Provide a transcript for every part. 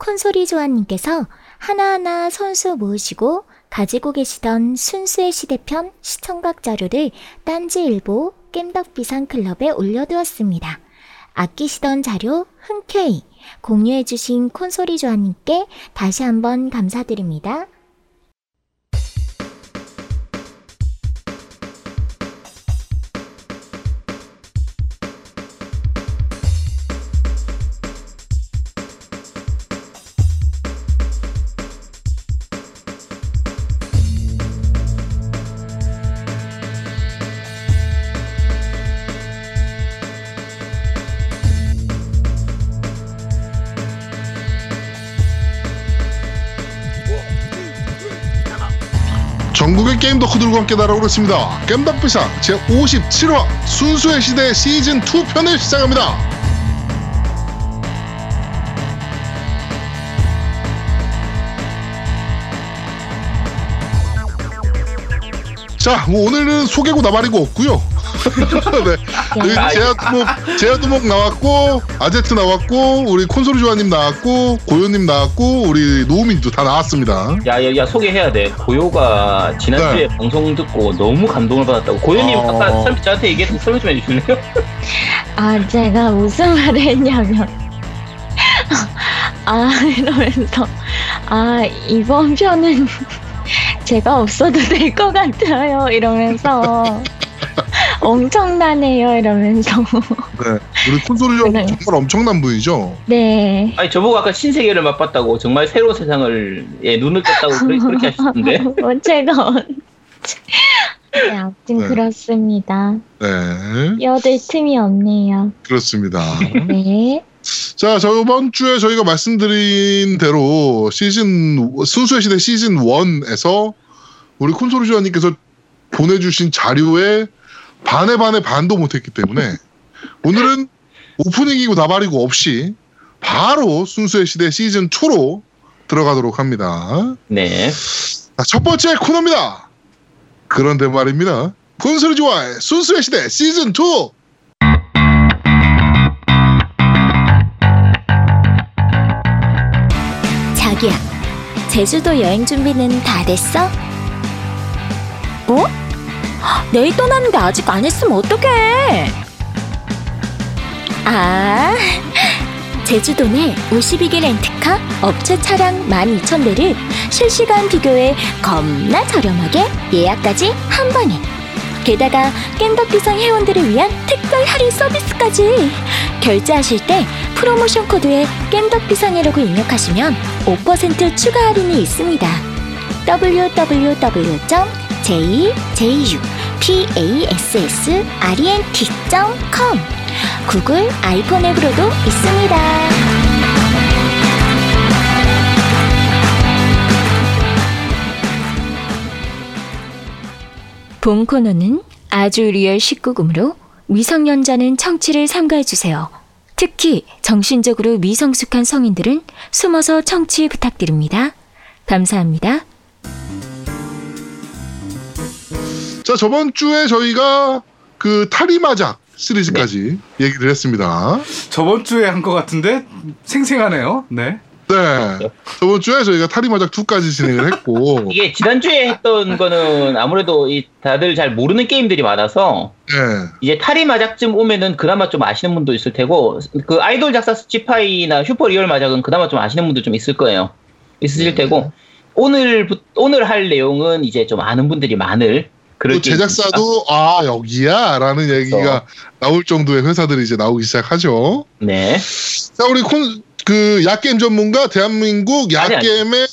콘솔이 조아님께서 하나하나 선수 모으시고 가지고 계시던 순수의 시대편 시청각 자료를 딴지일보 겜덕비상 클럽에 올려두었습니다. 아끼시던 자료 흔쾌히 공유해주신 콘솔이 조아님께 다시 한번 감사드립니다. 덕후들과 함께 날아오겠습니다. 겜덕비상 제57화 순수의 시대 시즌2 편을 시작합니다. 자, 뭐 오늘은 소개고 나발이고 없고요. 네. 여기 제아두목, 제아두목 나왔고, 아제트 나왔고, 우리 콘솔 조아님 나왔고, 고요님 나왔고, 우리 노우민도 다 나왔습니다. 야, 야, 야, 소개해야 돼. 고요가 지난주에 네. 방송 듣고 너무 감동을 받았다고. 고요님 어. 아까 설명 저한테 얘기해서 설명 좀 해주실래요? 아, 제가 무슨 말을 했냐면, 아, 이러면서, 아, 이번 편은 제가 없어도 될 것 같아요. 이러면서, 엄청나네요. 이러면서, 네. 우리 콘솔 조아님 네. 정말 엄청난 분이죠. 네. 아니, 저보고 아까 신세계를 맛봤다고 정말 새로운 세상을 예, 눈을 떴다고 그렇게, 그렇게 하셨는데. 뭐 제가 언제. 네, 아무튼 네. 그렇습니다. 네. 여들 틈이 없네요. 그렇습니다. 네. 자, 저번 주에 저희가 말씀드린 대로 시즌, 순수의 시대 시즌 1에서 우리 콘솔주아님께서 보내주신 자료에 반의 반의 반도 못했기 때문에 오늘은 오프닝이고 나발이고 없이 바로 순수의 시대 시즌 2로 들어가도록 합니다. 네. 자, 첫 번째 코너입니다. 그런데 말입니다. 콘솔이 좋아해 순수의 시대 시즌 2. 자기야, 제주도 여행 준비는 다 됐어? 뭐? 내일 떠나는데 아직 안 했으면 어떡해? 아, 제주도 내 52개 렌트카 업체 차량 12,000대를 실시간 비교해 겁나 저렴하게 예약까지 한 번에. 게다가 겜덕비상 회원들을 위한 특별 할인 서비스까지. 결제하실 때 프로모션 코드에 겜덕비상이라고 입력하시면 5% 추가 할인이 있습니다. www.jjupassrent.com 구글 아이폰 앱으로도 있습니다. 본 코너는 아주 리얼 19금으로 미성년자는 청취를 삼가해주세요. 특히 정신적으로 미성숙한 성인들은 숨어서 청취 부탁드립니다. 감사합니다. 자, 저번 주에 저희가 그 타리마작 시리즈까지 얘기를 했습니다. 저번 주에 한 것 같은데 생생하네요. 네. 네. 저번 주에 저희가 타리마작 2까지 진행을 했고, 이게 지난주에 했던 거는 아무래도 이 다들 잘 모르는 게임들이 많아서 네. 이제 타리 마작쯤 오면은 그나마 좀 아시는 분도 있을 테고 그 아이돌 작사 스치파이나 슈퍼 리얼 마작은 그나마 좀 아시는 분도 좀 있을 거예요. 있으실 네. 테고 오늘 오늘 할 내용은 이제 좀 아는 분들이 많을 또 제작사도 아 여기야라는 얘기가. 나올 정도의 회사들이 이제 나오기 시작하죠. 네. 자, 우리 콘 그 야게임 전문가 대한민국. 야게임의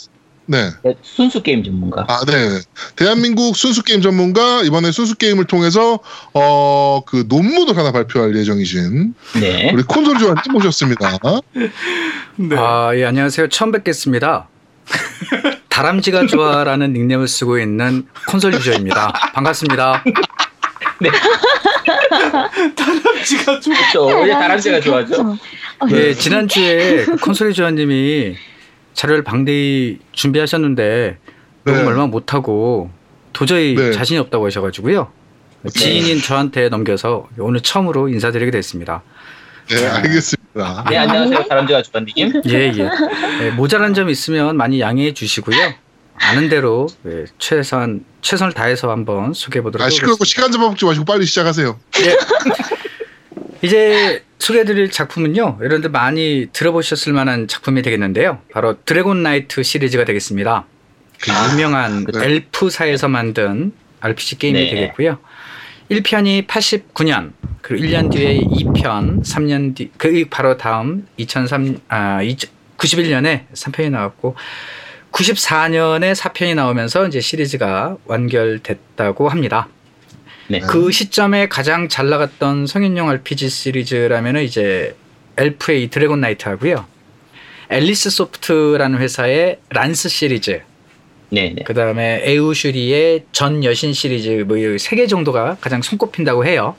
네. 네, 순수 게임 전문가. 아, 네. 대한민국 순수 게임 전문가 이번에 순수 게임을 통해서 어 그 논문을 하나 발표할 예정이신 네. 우리 콘솔 조아님 모셨습니다. 네. 아, 예, 안녕하세요. 처음 뵙겠습니다. 다람쥐가 좋아라는 닉네임을 쓰고 있는 콘솔 유저입니다. 반갑습니다. 다람쥐가 좀 그렇죠. 이제 다람쥐가 좋아하죠. 예, 지난주에 그 콘솔 유저님이 자료를 방대히 준비하셨는데 녹음 네. 얼마 못하고 도저히 네. 자신이 없다고 하셔가지고요. 지인인 저한테 넘겨서 오늘 처음으로 인사드리게 됐습니다. 네, 알겠습니다. 네, 안녕하세요. 다람쥐가 주관님. 예, 예. 예, 모자란 점 있으면 많이 양해해 주시고요. 아는 대로 예, 최선 최선을 다해서 한번 소개해 보도록 아, 하겠습니다. 시끄럽고 시간 좀 먹지 마시고 빨리 시작하세요. 이제 소개해드릴 작품은요. 여러분들 많이 들어보셨을 만한 작품이 되겠는데요. 바로 드래곤 나이트 시리즈가 되겠습니다. 그 유명한 네. 엘프사에서 만든 RPG 게임이 네. 되겠고요. 1편이 89년, 그리고 1년 뒤에 2편, 3년 뒤, 그 바로 다음 2003, 아, 91년에 3편이 나왔고, 94년에 4편이 나오면서 이제 시리즈가 완결됐다고 합니다. 네. 그 시점에 가장 잘 나갔던 성인용 RPG 시리즈라면은 이제 엘프의 드래곤 나이트 하고요. 앨리스 소프트라는 회사의 란스 시리즈, 네, 네. 그 다음에 에우슈리의 전 여신 시리즈 뭐세개 정도가 가장 손꼽힌다고 해요.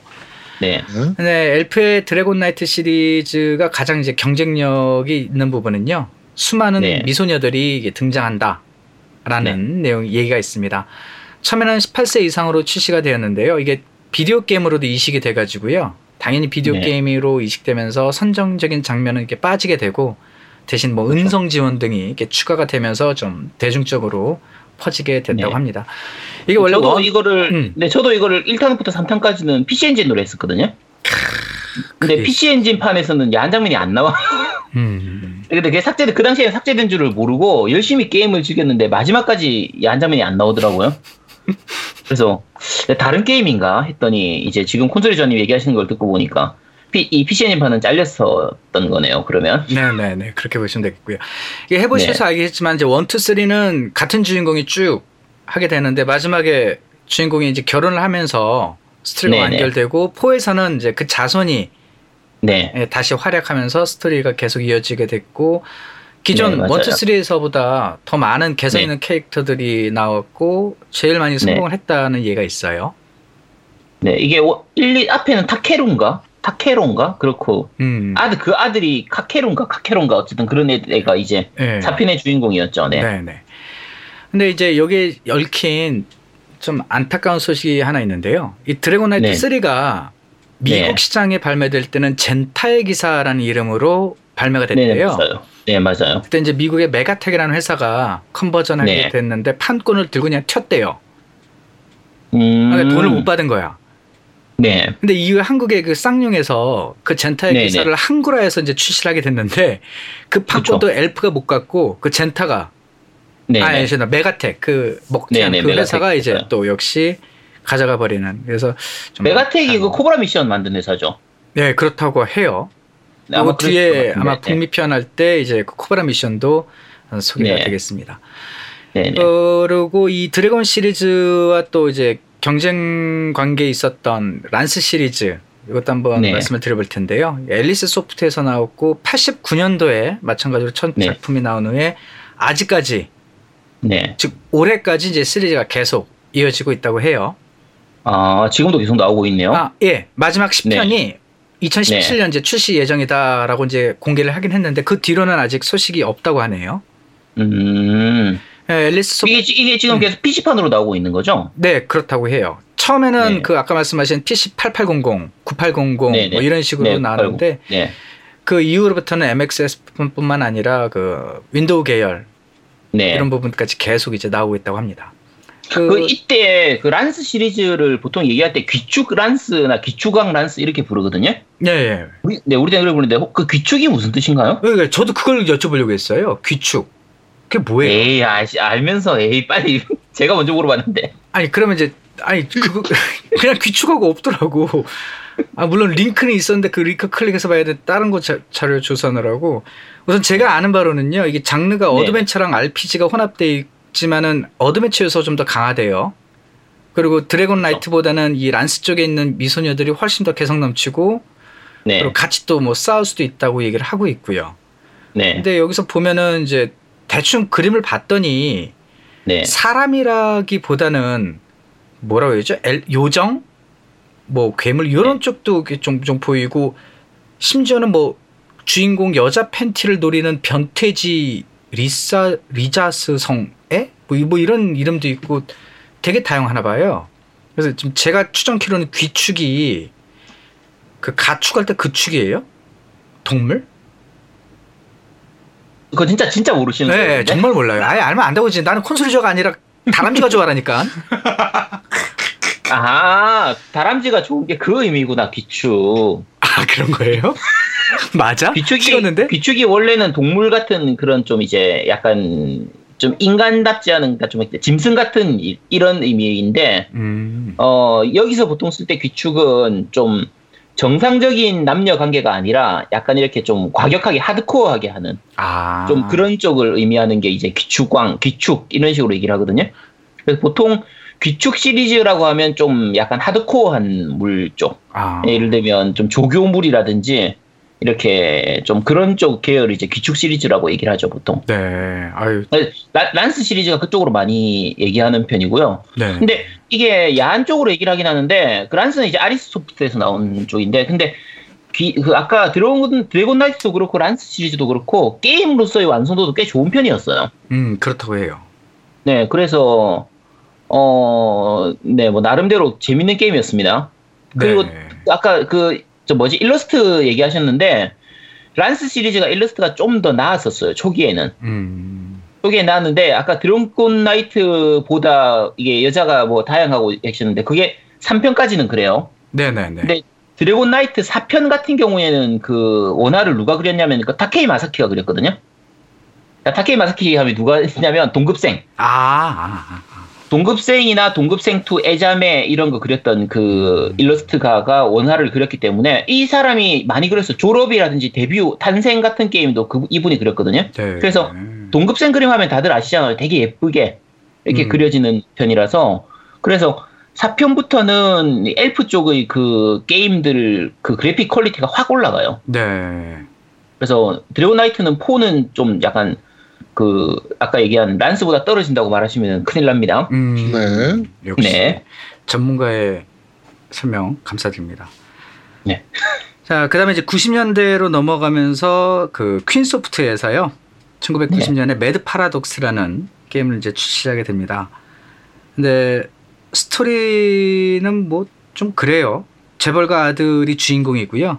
네. 네. 근데 엘프의 드래곤 나이트 시리즈가 가장 이제 경쟁력이 있는 부분은요. 수많은 네. 미소녀들이 등장한다라는 내용 얘기가 있습니다. 처음에는 18세 이상으로 출시가 되었는데요. 이게 비디오 게임으로도 이식이 돼 가지고요. 당연히 비디오 네. 게임으로 이식되면서 선정적인 장면은 이렇게 빠지게 되고 대신 뭐 그렇죠. 음성 지원 등이 이렇게 추가가 되면서 좀 대중적으로 퍼지게 됐다고 네. 합니다. 이게 원래 저도 원- 이거를 음. 네 저도 이거를 1탄부터 3탄까지는 PC 엔진으로 했었거든요. 근데 그게- PC 엔진 판에서는 야한 장면이 안 나와. 음, 근데 그게 삭제 그 당시에 삭제된 줄을 모르고 열심히 게임을 즐겼는데 마지막까지 야한 장면이 안 나오더라고요. 그래서 다른 게임인가 했더니 이제 지금 콘솔이 전님 얘기하시는 걸 듣고 보니까 피- 이 PC 엔진판은 잘렸었던 거네요. 그러면 네네네 그렇게 보시면 되겠고요. 이게 해보셔서 네. 알겠지만 이제 one, two, three는 같은 주인공이 쭉 하게 되는데 마지막에 주인공이 이제 결혼을 하면서 스토리가 네네. 완결되고 four에서는 이제 그 자손이 네, 예, 다시 활약하면서 스토리가 계속 이어지게 됐고 기존 네, 맞아요. one, two, three에서보다 더 많은 개성 네. 있는 캐릭터들이 나왔고 제일 많이 성공을 했다는 얘기가 있어요. 네 이게 1, 2 앞에는 타케루인가 타케로인가 그렇고 음. 아들 그 아들이 카케론가 카케론가 어쨌든 그런 애- 애가 이제 예. 사편의 주인공이었죠. 네. 네, 네. 근데 이제 여기에 얽힌 좀 안타까운 소식이 하나 있는데요. 이 드래곤 나이트 네. 3가 미국 네. 시장에 발매될 때는 젠타의 기사라는 이름으로 발매가 네, 네. 맞아요. 네, 맞아요. 그때 이제 미국의 메가텍이라는 회사가 conversion하게 네. 됐는데 판권을 들고 그냥 튀었대요. 음. 그러니까 돈을 못 받은 거야. 네. 근데 이후 한국의 그 쌍용에서 그 젠타의 네, 기사를 한글화해서 이제 출시를 하게 됐는데 그 판권도 엘프가 못 갖고 그 젠타가 네. 아, 네. 예, 죄송 메가텍 그 먹튀한 네네, 그 회사가 이제 있어요. 또 역시 가져가 버리는 그래서 좀 메가텍이 그 안타까운- 코브라 미션 만든 회사죠. 네 그렇다고 해요. 네, 그리고 그랬을 뒤에. 아마 북미 편할 때 이제 그 코브라 미션도 어, 소개가 네. 되겠습니다. 네, 네. 그리고 이 드래곤 시리즈와 또 이제 경쟁 관계에 있었던 란스 시리즈 이것도 한번 네. 말씀을 드려볼 텐데요. 앨리스 소프트에서 나왔고 89년도에 마찬가지로 첫 네. 작품이 나온 후에 아직까지 네. 즉 올해까지 이제 시리즈가 계속 이어지고 있다고 해요. 아, 지금도 계속 나오고 있네요. 아, 예. 마지막 10편이 2017년 네. 이제 출시 예정이다라고 이제 공개를 하긴 했는데 그 뒤로는 아직 소식이 없다고 하네요. 음. 예, 앨리스 소프트 이게, 지- 이게 지금 음. 계속 PC판으로 나오고 있는 거죠? 네, 그렇다고 해요. 처음에는 네. 그 아까 말씀하신 PC 8800, 9800 네, 네. 뭐 이런 식으로 네, 나왔는데 네. 그 이후로부터는 MSX뿐만 아니라 그 윈도우 계열 네. 이런 부분까지 계속 이제 나오고 있다고 합니다. 그, 그 이때 그 란스 시리즈를 보통 얘기할 때 귀축 란스나 귀축왕 란스 이렇게 부르거든요. 예, 예. 우리, 네, 우리 때는 혹- 그 귀축이 무슨 뜻인가요? 그러니까 저도 그걸 여쭤보려고 했어요. 귀축. 그게 뭐예요? 에이, 아, 알면서 에이 빨리 제가 먼저 물어봤는데. 아니 그러면 이제 아니 그거 그냥 귀축하고 없더라고. 아 물론 링크는 있었는데 그 링크 클릭해서 봐야 돼. 다른 거 자, 자료 조사하느라고. 우선 제가 아는 바로는요. 이게 장르가 네. 어드벤처랑 RPG가 혼합돼 있지만은 어드벤처 요소 좀더 강하대요. 그리고 드래곤 나이트보다는 이 란스 쪽에 있는 미소녀들이 훨씬 더 개성 넘치고 네. 그리고 같이 또 뭐 싸울 수도 있다고 얘기를 하고 있고요. 네. 근데 여기서 보면은 이제 대충 그림을 봤더니 네. 사람이라기보다는 뭐라고 해야죠? 엘- 요정, 뭐 괴물 이런 쪽도 이렇게 좀, 좀 보이고 심지어는 뭐 주인공 여자 팬티를 노리는 변태지 리사 리자스 성에 뭐, 이- 뭐 이런 이름도 있고 되게 다양하나 봐요. 그래서 지금 제가 추정키로는 귀축이 그 가축할 때 그 축이에요? 동물? 그거 진짜 진짜 모르시는 거예요? 네, 정말 몰라요. 아예 알면 안 되고 지 나는 콘솔이저가 아니라 다람쥐가 좋아하니까. 아, 다람쥐가 좋은 게 그 의미구나, 귀축. 아 그런 거예요? 맞아? 귀축이, 찍었는데? 귀축이 원래는 동물 같은 그런 좀 이제 약간 좀 인간답지 않은, 그러니까 좀 짐승 같은 이, 이런 의미인데, 음. 어, 여기서 보통 쓸 때 귀축은 좀 정상적인 남녀 관계가 아니라 약간 이렇게 좀 과격하게 하드코어하게 하는 아. 좀 그런 쪽을 의미하는 게 이제 귀축광, 귀축 이런 식으로 얘기를 하거든요. 그래서 보통 귀축 시리즈라고 하면 좀 약간 하드코어한 물 쪽. 아. 예를 들면 좀 조교물이라든지 이렇게 좀 그런 쪽 계열 이제 귀축 시리즈라고 얘기를 하죠 보통. 네. 아유. 라- 란스 시리즈가 그쪽으로 많이 얘기하는 편이고요. 네. 근데 이게 야한 쪽으로 얘기를 하긴 하는데 그 란스는 이제 아리스소프트에서 나온 쪽인데 근데 귀- 그 아까 드래곤 드래곤 나이트도 그렇고 란스 시리즈도 그렇고 게임으로서의 완성도도 꽤 좋은 편이었어요. 음 그렇다고 해요. 네, 그래서 어, 네, 뭐 나름대로 재밌는 게임이었습니다. 그리고 네. 아까 그 저 뭐지 일러스트 얘기하셨는데 란스 시리즈가 일러스트가 좀 더 나았었어요 초기에는 음. 초기에 나왔는데 아까 드래곤 나이트보다 이게 여자가 뭐 다양하고 하셨는데 그게 3편까지는 그래요. 네네네. 근데 드래곤 나이트 4편 같은 경우에는 그 원화를 누가 그렸냐면 그 타케이 마사키가 그렸거든요. 그러니까 타케이 마사키 하면 누가 했냐면 동급생. 아, 아, 아. 동급생이나 동급생2 애자매 이런 거 그렸던 그 일러스트가가 원화를 그렸기 때문에 이 사람이 많이 그렸어. 졸업이라든지 데뷔, 탄생 같은 게임도 그 이분이 그렸거든요. 네. 그래서 동급생 그림 하면 다들 아시잖아요. 되게 예쁘게 이렇게 음. 그려지는 편이라서 그래서 4편부터는 엘프 쪽의 그 게임들 그 그래픽 퀄리티가 확 올라가요. 네. 그래서 드래곤 나이트는 4는 좀 약간 그 아까 얘기한 란스보다 떨어진다고 말하시면 큰일 납니다. 음. 네. 역시 네. 전문가의 설명 감사드립니다. 네. 자, 그다음에 이제 90년대로 넘어가면서 그 퀸소프트에서요. 1990년에 매드 파라독스라는 게임을 이제 출시하게 됩니다. 근데 스토리는 뭐 좀 그래요. 재벌가 아들이 주인공이고요.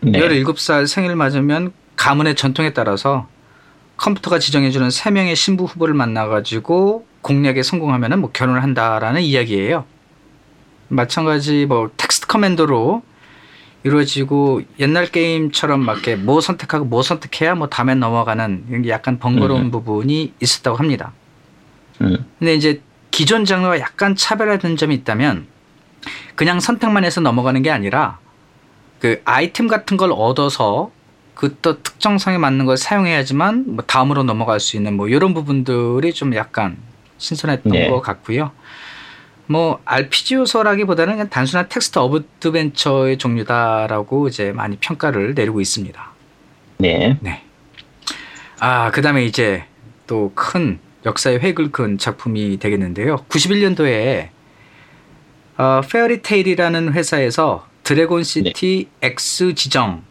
네. 17살 생일 맞으면 가문의 전통에 따라서 컴퓨터가 지정해주는 3명의 신부 후보를 만나가지고 공략에 성공하면 뭐 결혼을 한다라는 이야기예요. 마찬가지 뭐 텍스트 커맨드로 이루어지고 옛날 게임처럼 막 이렇게 뭐 선택하고 뭐 선택해야 뭐 다음에 넘어가는 이런 게 약간 번거로운 음. 부분이 있었다고 합니다. 음. 근데 이제 기존 장르와 약간 차별화된 점이 있다면 그냥 선택만 해서 넘어가는 게 아니라 그 아이템 같은 걸 얻어서 그 또 특정성에 맞는 걸 사용해야지만 뭐 다음으로 넘어갈 수 있는 뭐 이런 부분들이 좀 약간 신선했던 네. 것 같고요. 뭐 RPG 요소라기보다는 그냥 단순한 텍스트 어드벤처의 종류다라고 이제 많이 평가를 내리고 있습니다. 네. 네. 아, 그 다음에 이제 또 큰 역사의 획을 그은 작품이 되겠는데요. 91년도에 어, 페어리테일이라는 회사에서 드래곤 시티 X 지정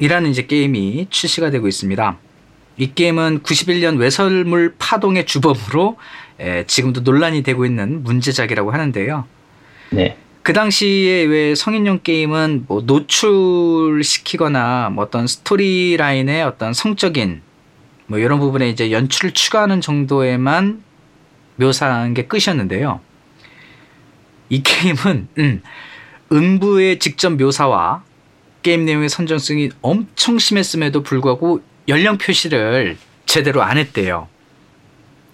이라는 네. 이제 게임이 출시가 되고 있습니다. 이 게임은 91년 외설물 파동의 주범으로 에, 지금도 논란이 되고 있는 문제작이라고 하는데요. 네. 그 당시에 왜 성인용 게임은 뭐 노출시키거나 뭐 어떤 스토리라인의 어떤 성적인 뭐 이런 부분에 이제 연출을 추가하는 정도에만 묘사한 게 끝이었는데요. 이 게임은 음, 음부의 직접 묘사와 게임 내용의 선정성이 엄청 심했음에도 불구하고 연령 표시를 제대로 안 했대요.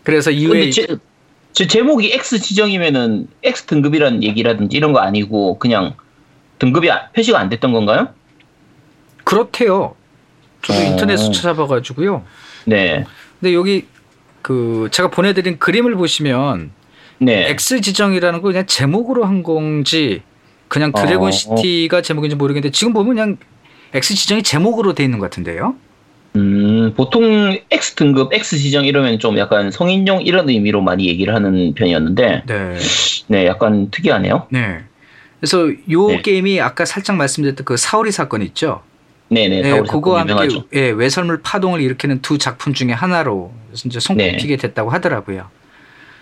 그래서 이후에 제, 제 제목이 X 지정이면은 X 등급이라는 얘기라든지 이런 거 아니고 그냥 등급이 아- 표시가 안 됐던 건가요? 그렇대요. 저도 어. 인터넷에서 찾아봐가지고요. 네. 근데 여기 그 제가 보내드린 그림을 보시면 네. X 지정이라는 거 그냥 제목으로 한 건지 그냥 드래곤 어. 시티가 제목인지 모르겠는데 지금 보면 그냥 X 지정이 제목으로 돼 있는 것 같은데요. 음, 보통 X 등급, X 지정 이러면 좀 약간 성인용 이런 의미로 많이 얘기를 하는 편이었는데, 네. 네, 약간 특이하네요. 네. 그래서 요 네. 게임이 아까 살짝 말씀드렸던 그 사오리 사건 있죠. 네네, 네, 사오리 그거와 사건 함께 유명하죠. 예, 외설물 파동을 일으키는 두 작품 중에 하나로 이제 손꼽히게 네. 됐다고 하더라고요.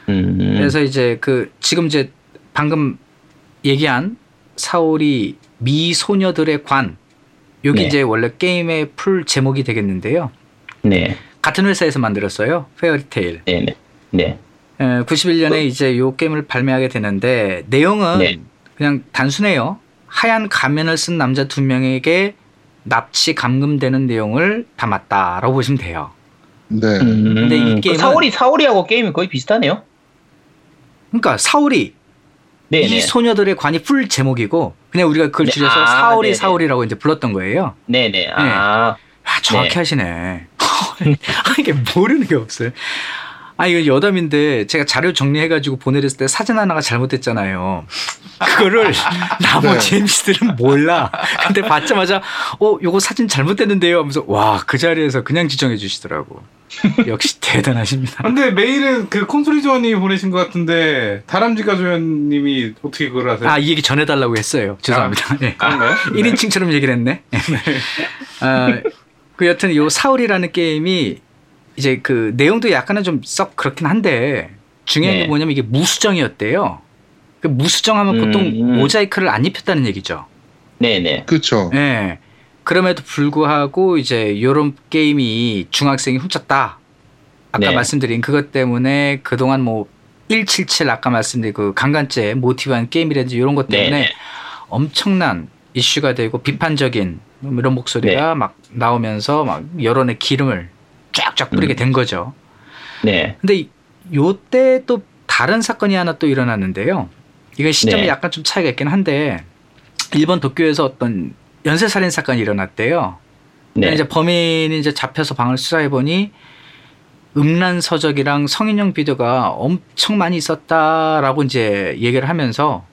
음, 그래서 이제 그 지금 이제 방금 얘기한 사오리 미소녀들의 관 여기 네. 이제 원래 게임의 풀 제목이 되겠는데요. 네. 같은 회사에서 만들었어요. 페어리테일. 네. 네. 네. 91년에 이제 요 게임을 발매하게 되는데 내용은 네. 그냥 단순해요. 하얀 가면을 쓴 남자 두 명에게 납치 감금되는 내용을 담았다라고 보시면 돼요. 네. 음, 근데 이그 게임은- 사오리 사오리하고 게임이 거의 비슷하네요. 그러니까 사울이 네. 이 네. 소녀들의 관이 풀 제목이고 그냥 우리가 그걸 네, 줄여서 아, 사울이 네네. 사울이라고 이제 불렀던 거예요. 네. 네. 아. 아, 정확히 네. 하시네. 아, 이게 모르는 게 없어요. 아, 이거 여담인데 제가 자료 정리해가지고 보내렸을 때 사진 하나가 잘못됐잖아요. 그거를 나머지 네. MC들은 몰라. 근데 받자마자, 어, 요거 사진 잘못됐는데요? 하면서, 와, 그 자리에서 그냥 지정해 주시더라고. 역시 대단하십니다. 근데 메일은 그 콘솔이 조원님이 보내신 것 같은데 다람쥐 가 조연님이 어떻게 그걸 하세요? 아, 이 얘기 전해달라고 했어요. 죄송합니다. 예. 그런가요? 네. 1인칭처럼 얘기를 했네. 아, 그 여튼 요 사울이라는 게임이 이제 그 내용도 약간은 좀 썩 그렇긴 한데 중요한 네. 게 뭐냐면 이게 무수정이었대요. 그 무수정하면 음, 보통 음. 모자이크를 안 입혔다는 얘기죠. 네. 네. 그쵸. 예. 그럼에도 불구하고 이제 요런 게임이 중학생이 훔쳤다. 아까 네. 말씀드린 그것 때문에 그동안 뭐 177 아까 말씀드린 그 강간죄 모티브한 게임이라든지 이런 것 네. 때문에 네. 엄청난 이슈가 되고 비판적인 이런 목소리가 막 나오면서 막 여론의 기름을 쫙쫙 뿌리게 음. 된 거죠. 네. 근데 요때 또 다른 사건이 하나 또 일어났는데요. 이건 시점이 네. 약간 좀 차이가 있긴 한데 일본 도쿄에서 어떤 연쇄 살인 사건이 일어났대요. 네. 이제 범인이 이제 잡혀서 방을 수사해 보니 음란 서적이랑 성인용 비디오가 엄청 많이 있었다라고 이제 얘기를 하면서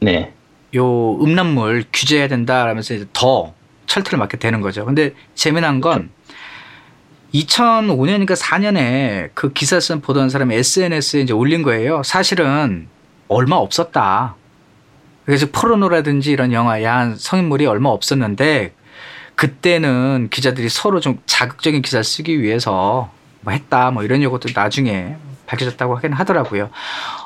네. 요 음란물 규제해야 된다라면서 이제 더 철퇴를 맞게 되는 거죠. 근데 재미난 건 2005년이니까 4년에 그 기사 쓴 보던 사람이 SNS에 이제 올린 거예요. 사실은 얼마 없었다. 그래서 포르노라든지 이런 영화 야한 성인물이 얼마 없었는데 그때는 기자들이 서로 좀 자극적인 기사를 쓰기 위해서 뭐 했다 뭐 이런 요것도 나중에 밝혀졌다고 하긴 하더라고요.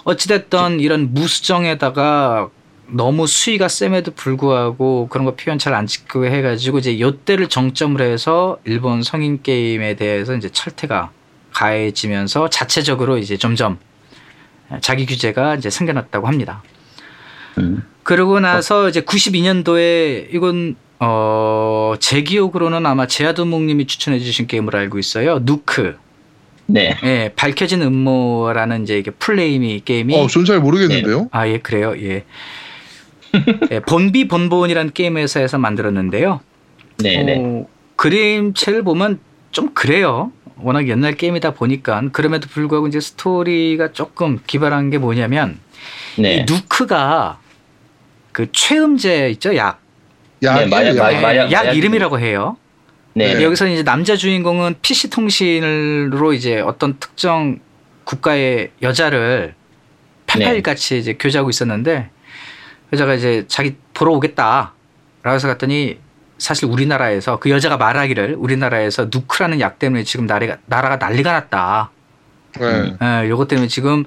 어찌됐든 이런 무수정에다가 너무 수위가 셈에도 불구하고 그런 거 표현 잘안 짓고 해가지고 이제 요때를 정점으로 해서 일본 성인 게임에 대해서 이제 철퇴가 가해지면서 자체적으로 이제 점점 자기 규제가 이제 생겨났다고 합니다. 음. 그러고 나서 이제 92년도에 이건 어 제 기억으로는 아마 제아도목님이 추천해 주신 게임으로 알고 있어요. 누크. 네. 예, 밝혀진 음모라는 이제 이게 플레이미 게임이 어, 전 잘 모르겠는데요. 아, 예, 그래요. 예. 예, 본비 본본이라는 게임 회사에서 만들었는데요. 네. 네. 어, 그림체를 보면 좀 그래요. 워낙 옛날 게임이다 보니까 그럼에도 불구하고 이제 스토리가 조금 기발한 게 뭐냐면 이 네. 누크가 그 최음제 있죠 약, 야, 네, 마약, 야. 마약, 예, 마약, 약 마약. 이름이라고 해요. 네. 네. 여기서 이제 남자 주인공은 PC 통신으로 이제 어떤 특정 국가의 여자를 펜팔 같이 이제 교제하고 있었는데 여자가 이제 자기 보러 오겠다. 라고 해서 갔더니 사실 우리나라에서 그 여자가 말하기를 우리나라에서 누크라는 약 때문에 지금 나라가, 나라가 난리가 났다. 네. 예, 요것 때문에 지금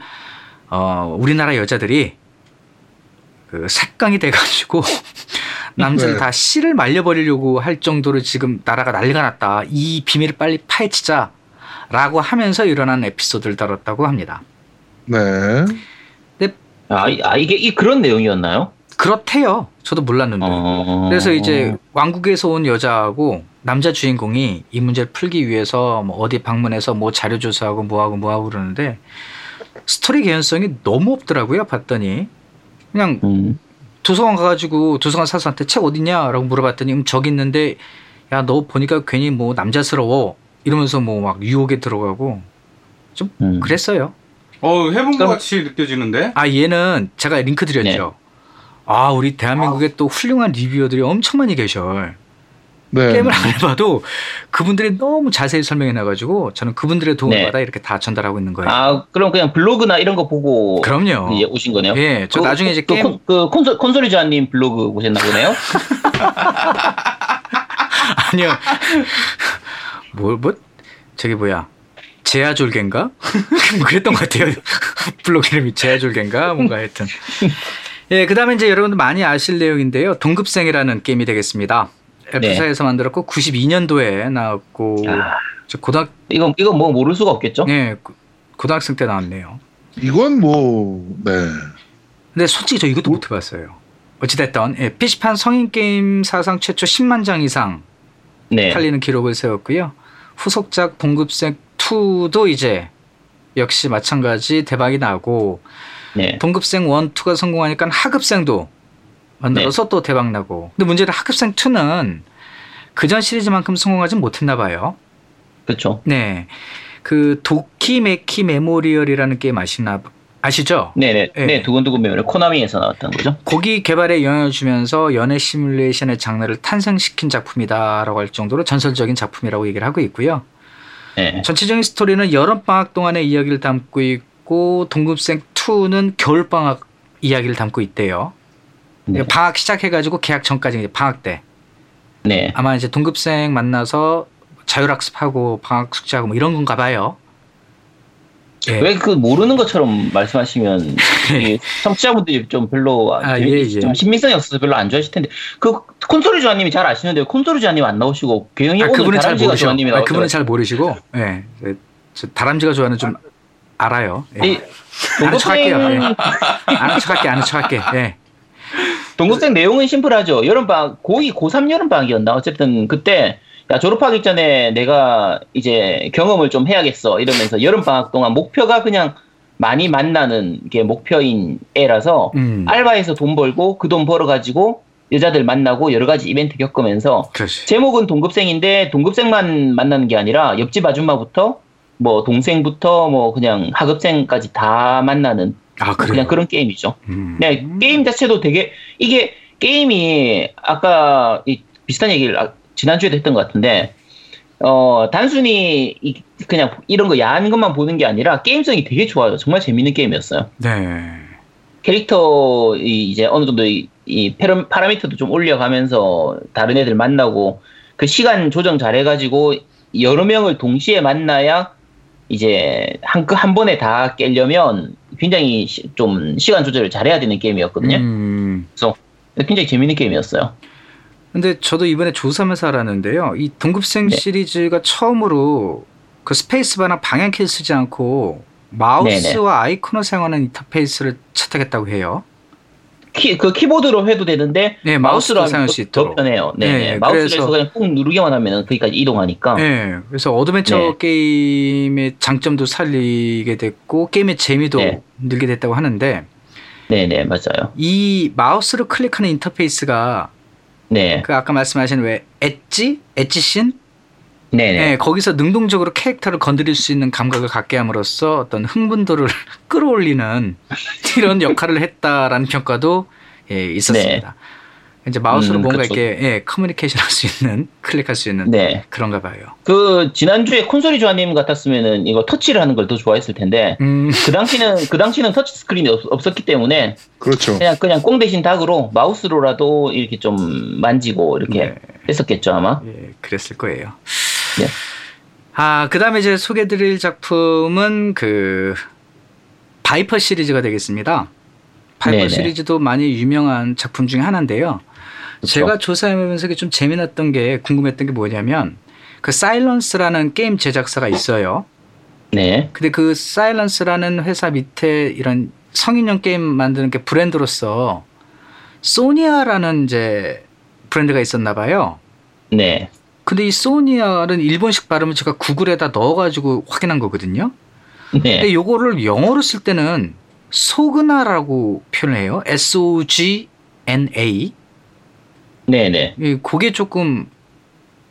어, 우리나라 여자들이 그 색강이 돼가지고 남자를 네. 다 씨를 말려버리려고 할 정도로 지금 나라가 난리가 났다. 이 비밀을 빨리 파헤치자라고 하면서 일어난 에피소드를 다뤘다고 합니다. 네. 아, 이- 아, 이게 이 그런 내용이었나요? 그렇대요. 저도 몰랐는데. 어. 그래서 이제 왕국에서 온 여자하고 남자 주인공이 이 문제를 풀기 위해서 뭐 어디 방문해서 뭐 자료 조사하고 뭐하고 뭐하고 그러는데 스토리 개연성이 너무 없더라고요. 봤더니 그냥 음. 도서관 가가지고 도서관 사수한테 책 어딨냐라고 물어봤더니 음, 저기 있는데 야 너 보니까 괜히 뭐 남자스러워 이러면서 뭐 막 유혹에 들어가고 좀 음. 그랬어요. 어 해본 것 그럼- 같이 느껴지는데. 아 얘는 제가 링크 드렸죠. 아 우리 대한민국에 또 훌륭한 리뷰어들이 엄청 많이 계셔. 네. 게임을 안 해봐도 그분들이 너무 자세히 설명해 놔가지고 저는 그분들의 도움을 네. 받아 이렇게 다 전달하고 있는 거예요. 아, 그럼 그냥 블로그나 이런 거 보고 그럼요. 예, 오신 거네요? 예, 저 그- 나중에 이제 그, 게임 콘, 그 콘솔, 콘솔이 자님 블로그 보셨나 보네요? 아니요. 뭐, 뭐, 저기 뭐야. 제아졸겐가? 뭐 그랬던 것 같아요. 블로그 이름이 제아졸겐가? 뭔가 하여튼. 예, 그 다음에 이제 여러분들 많이 아실 내용인데요. 동급생이라는 게임이 되겠습니다. F사에서 만들었고 92년도에 나왔고 아, 저 고등학 이건 이건 뭐 모를 수가 없겠죠. 예 고- 고등학생 때 나왔네요. 이건 뭐 네. 근데 솔직히 저 이것도 못 해봤어요. 어찌됐든 예, PC판 성인 게임 사상 최초 10만 장 이상 네. 팔리는 기록을 세웠고요. 후속작 동급생 2도 이제 역시 마찬가지 대박이 나고 네. 동급생 1, 2가 성공하니까 하급생도 만들어서 네. 또 대박 나고. 근데 문제는 하급생 2는 그전 시리즈만큼 성공하진 못했나 봐요. 그렇죠. 네. 그 도키메키 메모리얼이라는 게임 아시나 아시죠? 네네. 네. 네. 두근두근 매물 코나미에서 나왔던 거죠. 거기 개발에 영향을 주면서 연애 시뮬레이션의 장르를 탄생시킨 작품이다라고 할 정도로 전설적인 작품이라고 얘기를 하고 있고요. 네. 전체적인 스토리는 여름 방학 동안의 이야기를 담고 있고 동급생 2는 겨울 방학 이야기를 담고 있대요. 네. 방학 시작해가지고 개학 전까지 이제 방학 때 네. 아마 이제 동급생 만나서 자율학습하고 방학 숙제하고 뭐 이런 건가 봐요. 예. 왜그 모르는 것처럼 말씀하시면 이 청취자분들이 좀 별로 아, 예, 예. 좀 신빙성이 없어서 별로 안 좋아하실 텐데 그 콘솔이 조아님이 잘 아시는데 콘솔이 조아님 안 나오시고 교영이 아, 오늘 그분은 잘 모르시고, 아, 그분은 잘 모르시고, 예, 예, 저 다람쥐가 좋아하는 좀 알아요. 예. 이 아는 척할게요. 예. 아는 척할게, 아는 척할게. 예. 동급생 내용은 심플하죠. 여름방학, 고2, 고3 여름방학이었나? 어쨌든 그때, 야, 졸업하기 전에 내가 이제 경험을 좀 해야겠어. 이러면서 여름방학 동안 목표가 그냥 많이 만나는 게 목표인 애라서 음, 알바해서 돈 벌고 그 돈 벌어가지고 여자들 만나고 여러 가지 이벤트 겪으면서 그렇지. 제목은 동급생인데 동급생만 만나는 게 아니라 옆집 아줌마부터 뭐 동생부터 뭐 그냥 하급생까지 다 만나는 아? 그냥 그런 게임이죠. 음. 네, 게임 자체도 되게 이게 게임이 아까 이 비슷한 얘기를 아- 지난주에도 했던 것 같은데 어 단순히 이- 그냥 이런 거 야한 것만 보는 게 아니라 게임성이 되게 좋아요. 정말 재밌는 게임이었어요. 네. 캐릭터 이- 이제 어느 정도 이, 이 파라미터도 좀 올려가면서 다른 애들 만나고 그 시간 조정 잘해가지고 여러 명을 동시에 만나야 이제 한, 그한 번에 다 깨려면 굉장히 시- 좀 시간 조절을 잘해야 되는 게임이었거든요. 음. 굉장히 재밌는 게임이었어요. 근데 저도 이번에 조사하면서 알았는데요. 이 동급생 네. 시리즈가 처음으로 그 스페이스바나 방향키를 쓰지 않고 마우스와 아이콘을 사용하는 인터페이스를 채택했다고 해요. 키, 그 키보드로 해도 되는데 네, 마우스로 사용할 더- 수더 있도록. 편해요. 네, 네, 네. 마우스로 그래서- 그냥 꾹 누르기만 하면 거기까지 이동하니까. 네, 그래서 어드벤처 네. 게임의 장점도 살리게 됐고 게임의 재미도 네. 늘게 됐다고 하는데 네, 네, 맞아요. 이 마우스로 클릭하는 인터페이스가 네, 그 아까 말씀하신 왜 엣지, 엣지신, 네, 네. 네. 거기서 능동적으로 캐릭터를 건드릴 수 있는 감각을 갖게 함으로써 어떤 흥분도를 끌어올리는 이런 역할을 했다라는 평가도 예, 있었습니다. 이제 마우스로 음, 뭔가 그쵸. 이렇게 예, 커뮤니케이션 할 수 있는 클릭할 수 있는 네. 그런가 봐요. 그 지난주에 콘솔이조아님 같았으면은 이거 터치를 하는 걸 더 좋아했을 텐데 음, 그 당시는 그 당시는 터치 스크린이 없, 었기 때문에 그렇죠. 그냥 그냥 꽁 대신 닭으로 마우스로라도 이렇게 좀 만지고 이렇게 네. 했었겠죠 아마. 예, 그랬을 거예요. 네. 아, 그다음에 이제 소개드릴 작품은 그 바이퍼 시리즈가 되겠습니다. 바이퍼 네네. 시리즈도 많이 유명한 작품 중에 하나인데요. 그쵸. 제가 조사해보면서 좀 재미났던 게 궁금했던 게 뭐냐면 그 사일런스라는 게임 제작사가 있어요. 네, 근데 그 사일런스라는 회사 밑에 이런 성인용 게임 만드는 게 브랜드로서 소니아라는 이제 브랜드가 있었나 봐요. 네, 근데 이 소니아는 일본식 발음을 제가 구글에다 넣어가지고 확인한 거거든요. 네, 근데 요거를 영어로 쓸 때는 소그나라고 표현해요. S-O-G-N-A. 네, 네. 이 그게 조금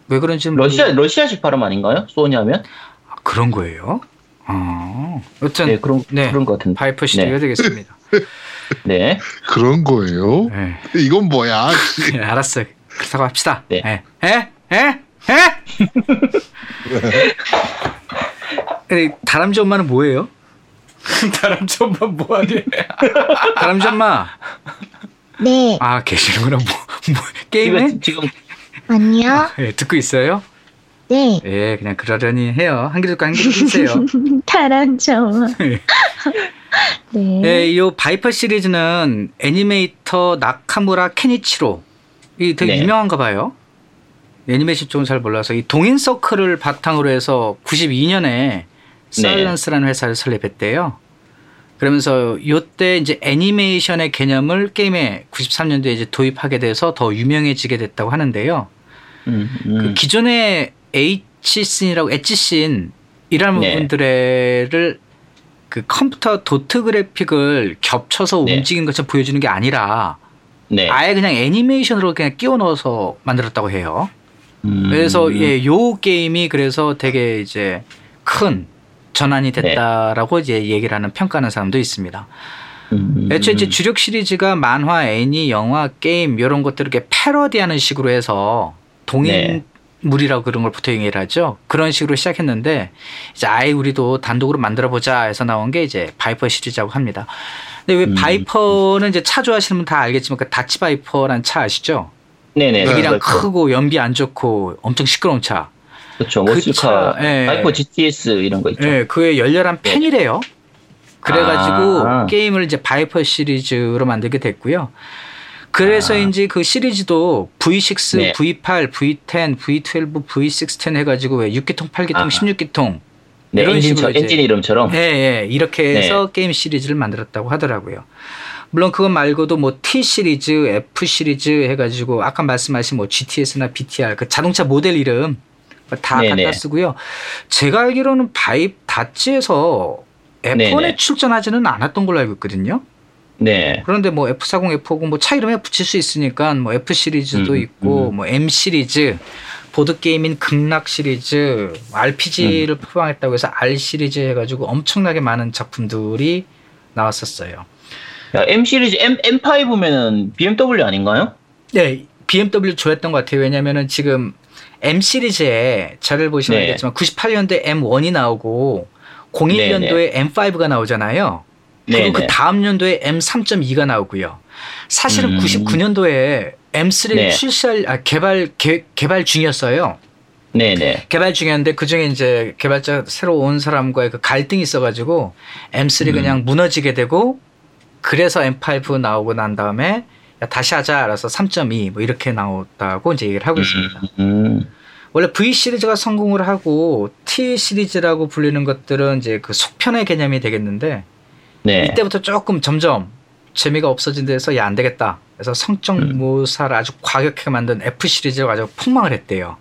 왜 그런지 러시아 러시아식 발음 아닌가요? 소니하면? 아, 그런 거예요. 어. 여튼 네, 그런 네. 그런 것 같은데. 바이퍼 시리즈가 네. 되겠습니다. 네, 그런 거예요? 네. 이건 뭐야? 씨. 예, 알았어요. 그렇다고 합시다. 네. 예. 에? 에? 에? 에? 다람쥐 엄마는 뭐예요? 다람쥐 엄마 뭐하니? 다람쥐 엄마. 네, 아 계시는구나. 뭐, 뭐 게임해? 지금 지금 아니요. 예, 듣고 있어요? 네, 예, 그냥 그러려니 해요. 한개 듣고 한개 듣고 있어요. 다람쥐. 네. 예, 이 바이퍼 시리즈는 애니메이터 나카무라 케니치로 이 되게 네. 유명한가 봐요. 애니메이션 쪽은 잘 몰라서 이 동인 서클을 바탕으로 해서 92년에 사일런스라는 회사를 설립했대요. 그러면서 요때 이제 애니메이션의 개념을 게임에 93년도에 이제 도입하게 돼서 더 유명해지게 됐다고 하는데요. 음, 그 음. 기존의 H씬이라고 에찌씬이라는 네. 부분들을 그 컴퓨터 도트 그래픽을 겹쳐서 네. 움직이는 것처럼 보여주는 게 아니라 네. 아예 그냥 애니메이션으로 그냥 끼워 넣어서 만들었다고 해요. 음, 그래서 예, 요 게임이 그래서 되게 이제 큰 전환이 네. 됐다라고 이제 얘기를 하는 평가하는 사람도 있습니다. 음, 애초에 이제 주력 시리즈가 만화, 애니, 영화, 게임 이런 것들을 이렇게 패러디하는 식으로 해서 네. 동인물이라고 그런 걸 보통 얘기를 하죠. 그런 식으로 시작했는데 이제 아예 우리도 단독으로 만들어 보자 해서 나온 게 이제 바이퍼 시리즈라고 합니다. 근데 왜 음. 바이퍼는 이제 차 좋아하시는 분 다 알겠지만 그 다치 바이퍼라는 차 아시죠? 네네. 네, 배기량 그렇죠. 크고 연비 안 좋고 엄청 시끄러운 차. 그렇죠. 그 muscle car, 차, 예. 바이퍼 GTS 이런 거 있죠. 예, 그의 열렬한 네. 팬이래요. 그래가지고 아. 게임을 이제 바이퍼 시리즈로 만들게 됐고요. 그래서 아. 이제 그 시리즈도 V6, 네. V8, V10, V12, V16 해가지고 왜 6기통, 8기통, 아. 16기통 네, 이런 엔진, 식으로 엔진 이름처럼. 예, 예, 이렇게 네. 해서 게임 시리즈를 만들었다고 하더라고요. 물론 그것 말고도 뭐 T 시리즈, F 시리즈 해가지고 아까 말씀하신 뭐 GTS나 BTR 그 자동차 모델 이름 다 네네. 갖다 쓰고요. 제가 알기로는 바이 다치에서 F1에 네네. 출전하지는 않았던 걸로 알고 있거든요. 네. 그런데 뭐 F40, F50 뭐 차 이름에 붙일 수 있으니까 뭐 F 시리즈도 음, 있고 음. 뭐 M 시리즈 보드 게임인 극락 시리즈 RPG를 음. 포함했다고 해서 R 시리즈 해가지고 엄청나게 많은 작품들이 나왔었어요. 야, M 시리즈 M M5면은 BMW 아닌가요? 네, BMW 좋아했던 것 같아요. 왜냐면은 지금 M 시리즈에 자료를 보시면 네. 알겠지만 98년도에 M1이 나오고 01년도에 M5가 나오잖아요. 그리고 네. 그 다음 년도에 M3.2가 나오고요. 사실은 음. 99년도에 M3를 네. 출시할 아, 개발 개, 개발 중이었어요. 네네. 개발 중이었는데 그 중에 이제 개발자 새로 온 사람과의 그 갈등이 있어가지고 M3 음. 그냥 무너지게 되고 그래서 M5 나오고 난 다음에 야, 다시 하자 알아서 3.2 뭐 이렇게 나왔다고 이제 얘기를 하고 있습니다. 음, 원래 V 시리즈가 성공을 하고 T 시리즈라고 불리는 것들은 이제 그 속편의 개념이 되겠는데 네. 이때부터 조금 점점 재미가 없어진 데서 야 안 되겠다. 그래서 성적 음. 모사를 아주 과격하게 만든 F 시리즈를 가지고 폭망을 했대요.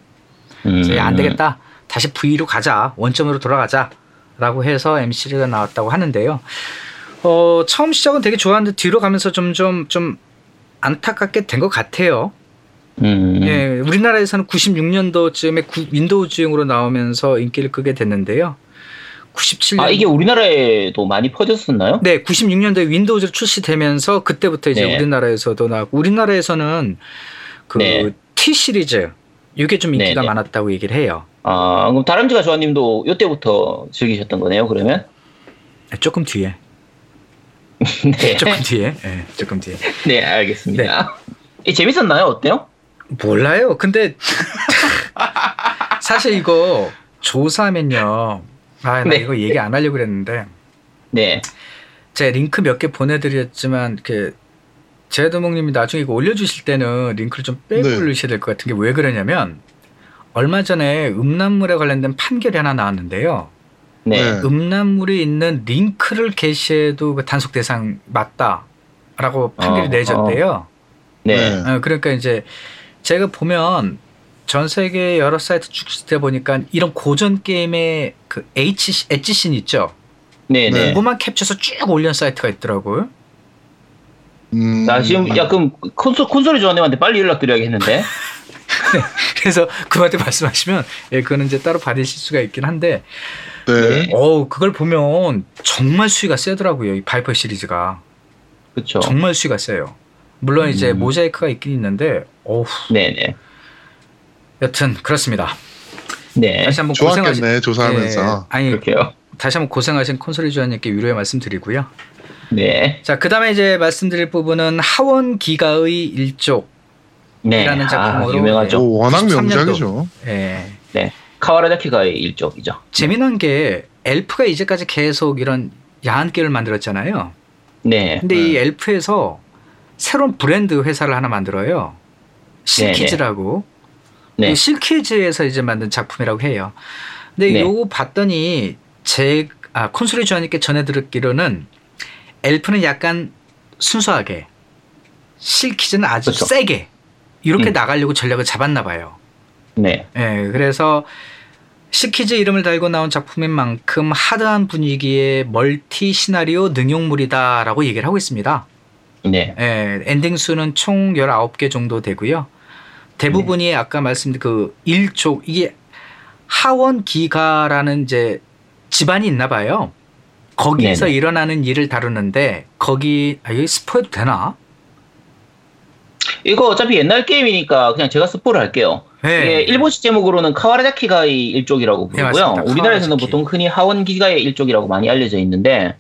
음, 그래서 야, 안 되겠다. 다시 V로 가자. 원점으로 돌아가자. 라고 해서 M 시리즈가 나왔다고 하는데요. 어, 처음 시작은 되게 좋았는데 뒤로 가면서 좀좀좀 안타깝게 된 것 같아요. 음, 예, 우리나라에서는 96년도쯤에 윈도우즈용으로 나오면서 인기를 끄게 됐는데요. 97년 아, 이게 우리나라에도 많이 퍼졌었나요? 네, 96년도에 윈도우즈로 출시되면서 그때부터 이제 네. 우리나라에서도 나왔고 우리나라에서는 그 네. T 시리즈 이게 좀 인기가 네, 네. 많았다고 얘기를 해요. 아, 그럼 다람쥐가 조아님도 이때부터 즐기셨던 거네요, 그러면? 조금 뒤에. 네. 조금 뒤에. 예, 조금 뒤에. 네, 알겠습니다. 이 재밌었나요? 어때요? 몰라요. 근데 사실 이거 조사하면요. 아, 나 네. 이거 얘기 안 하려고 그랬는데 네. 제가 링크 몇 개 보내드렸지만 그 제드몽님이 나중에 이거 올려주실 때는 링크를 좀 빼고 네. 올리셔야 될 것 같은 게 왜 그러냐면 얼마 전에 음란물에 관련된 판결이 하나 나왔는데요. 네. 네. 음란물이 있는 링크를 게시해도 그 단속 대상 맞다라고 판결이 어, 내졌대요. 네. 네. 어, 그러니까 이제 제가 보면 전 세계 여러 사이트 쭉때 보니까 이런 고전 게임의 그 H 엣지씬 있죠. 네. 네. 네. 그거만 캡처해서 쭉 올린 사이트가 있더라고요. 음, 나 지금, 야, 그럼 콘솔, 콘솔이 조아님한테 빨리 연락드려야겠는데? 그래서 그분한테 말씀하시면 예, 그거는 이제 따로 받으실 수가 있긴 한데 네. 어 그걸 보면 정말 수위가 세더라고요. 이 바이퍼 시리즈가 그쵸. 정말 수위가 세요. 물론 이제 음. 모자이크가 있긴 있는데 어우 네네. 여튼 그렇습니다. 네. 다시 한번 고생하신 조사하면서. 예, 아니 그렇게요. 다시 한번 고생하신 콘솔이조아님께 위로의 말씀드리고요. 네. 자, 그 다음에 이제 말씀드릴 부분은 하원기가의 일족. 네. 이라는 아, 작품으로 유명하죠. 오, 워낙 93년도. 명작이죠. 예. 네. 카와라자키가의 일족이죠. 재미난 게 엘프가 이제까지 계속 이런 야한 게임을 만들었잖아요. 네. 근데 네. 이 엘프에서 새로운 브랜드 회사를 하나 만들어요. 신키즈라고. 네. 실키즈에서 이제 만든 작품이라고 해요. 근데 네. 요거 봤더니 제 아, 콘솔이 주하님께 전해 들었기로는 엘프는 약간 순수하게 실키즈는 아주 그렇죠. 세게 이렇게 음. 나가려고 전략을 잡았나 봐요. 네. 예, 그래서 실키즈 이름을 달고 나온 작품인 만큼 hard한 분위기의 multi 시나리오 능욕물이다라고 얘기를 하고 있습니다. 네. 예, 엔딩 수는 총 19개 정도 되고요. 대부분이 아까 말씀드린 그 일족 이게 하원기가라는 이제 집안이 있나 봐요. 거기에서 네네. 일어나는 일을 다루는데 거기 아 여기 스포해도 되나? 이거 어차피 옛날 게임이니까 그냥 제가 스포를 할게요. 네. 이게 일본식 제목으로는 카와라자키가의 일족이라고 네, 부르고요. 맞습니다. 우리나라에서는. 보통 흔히 하원기가의 일족이라고 많이 알려져 있는데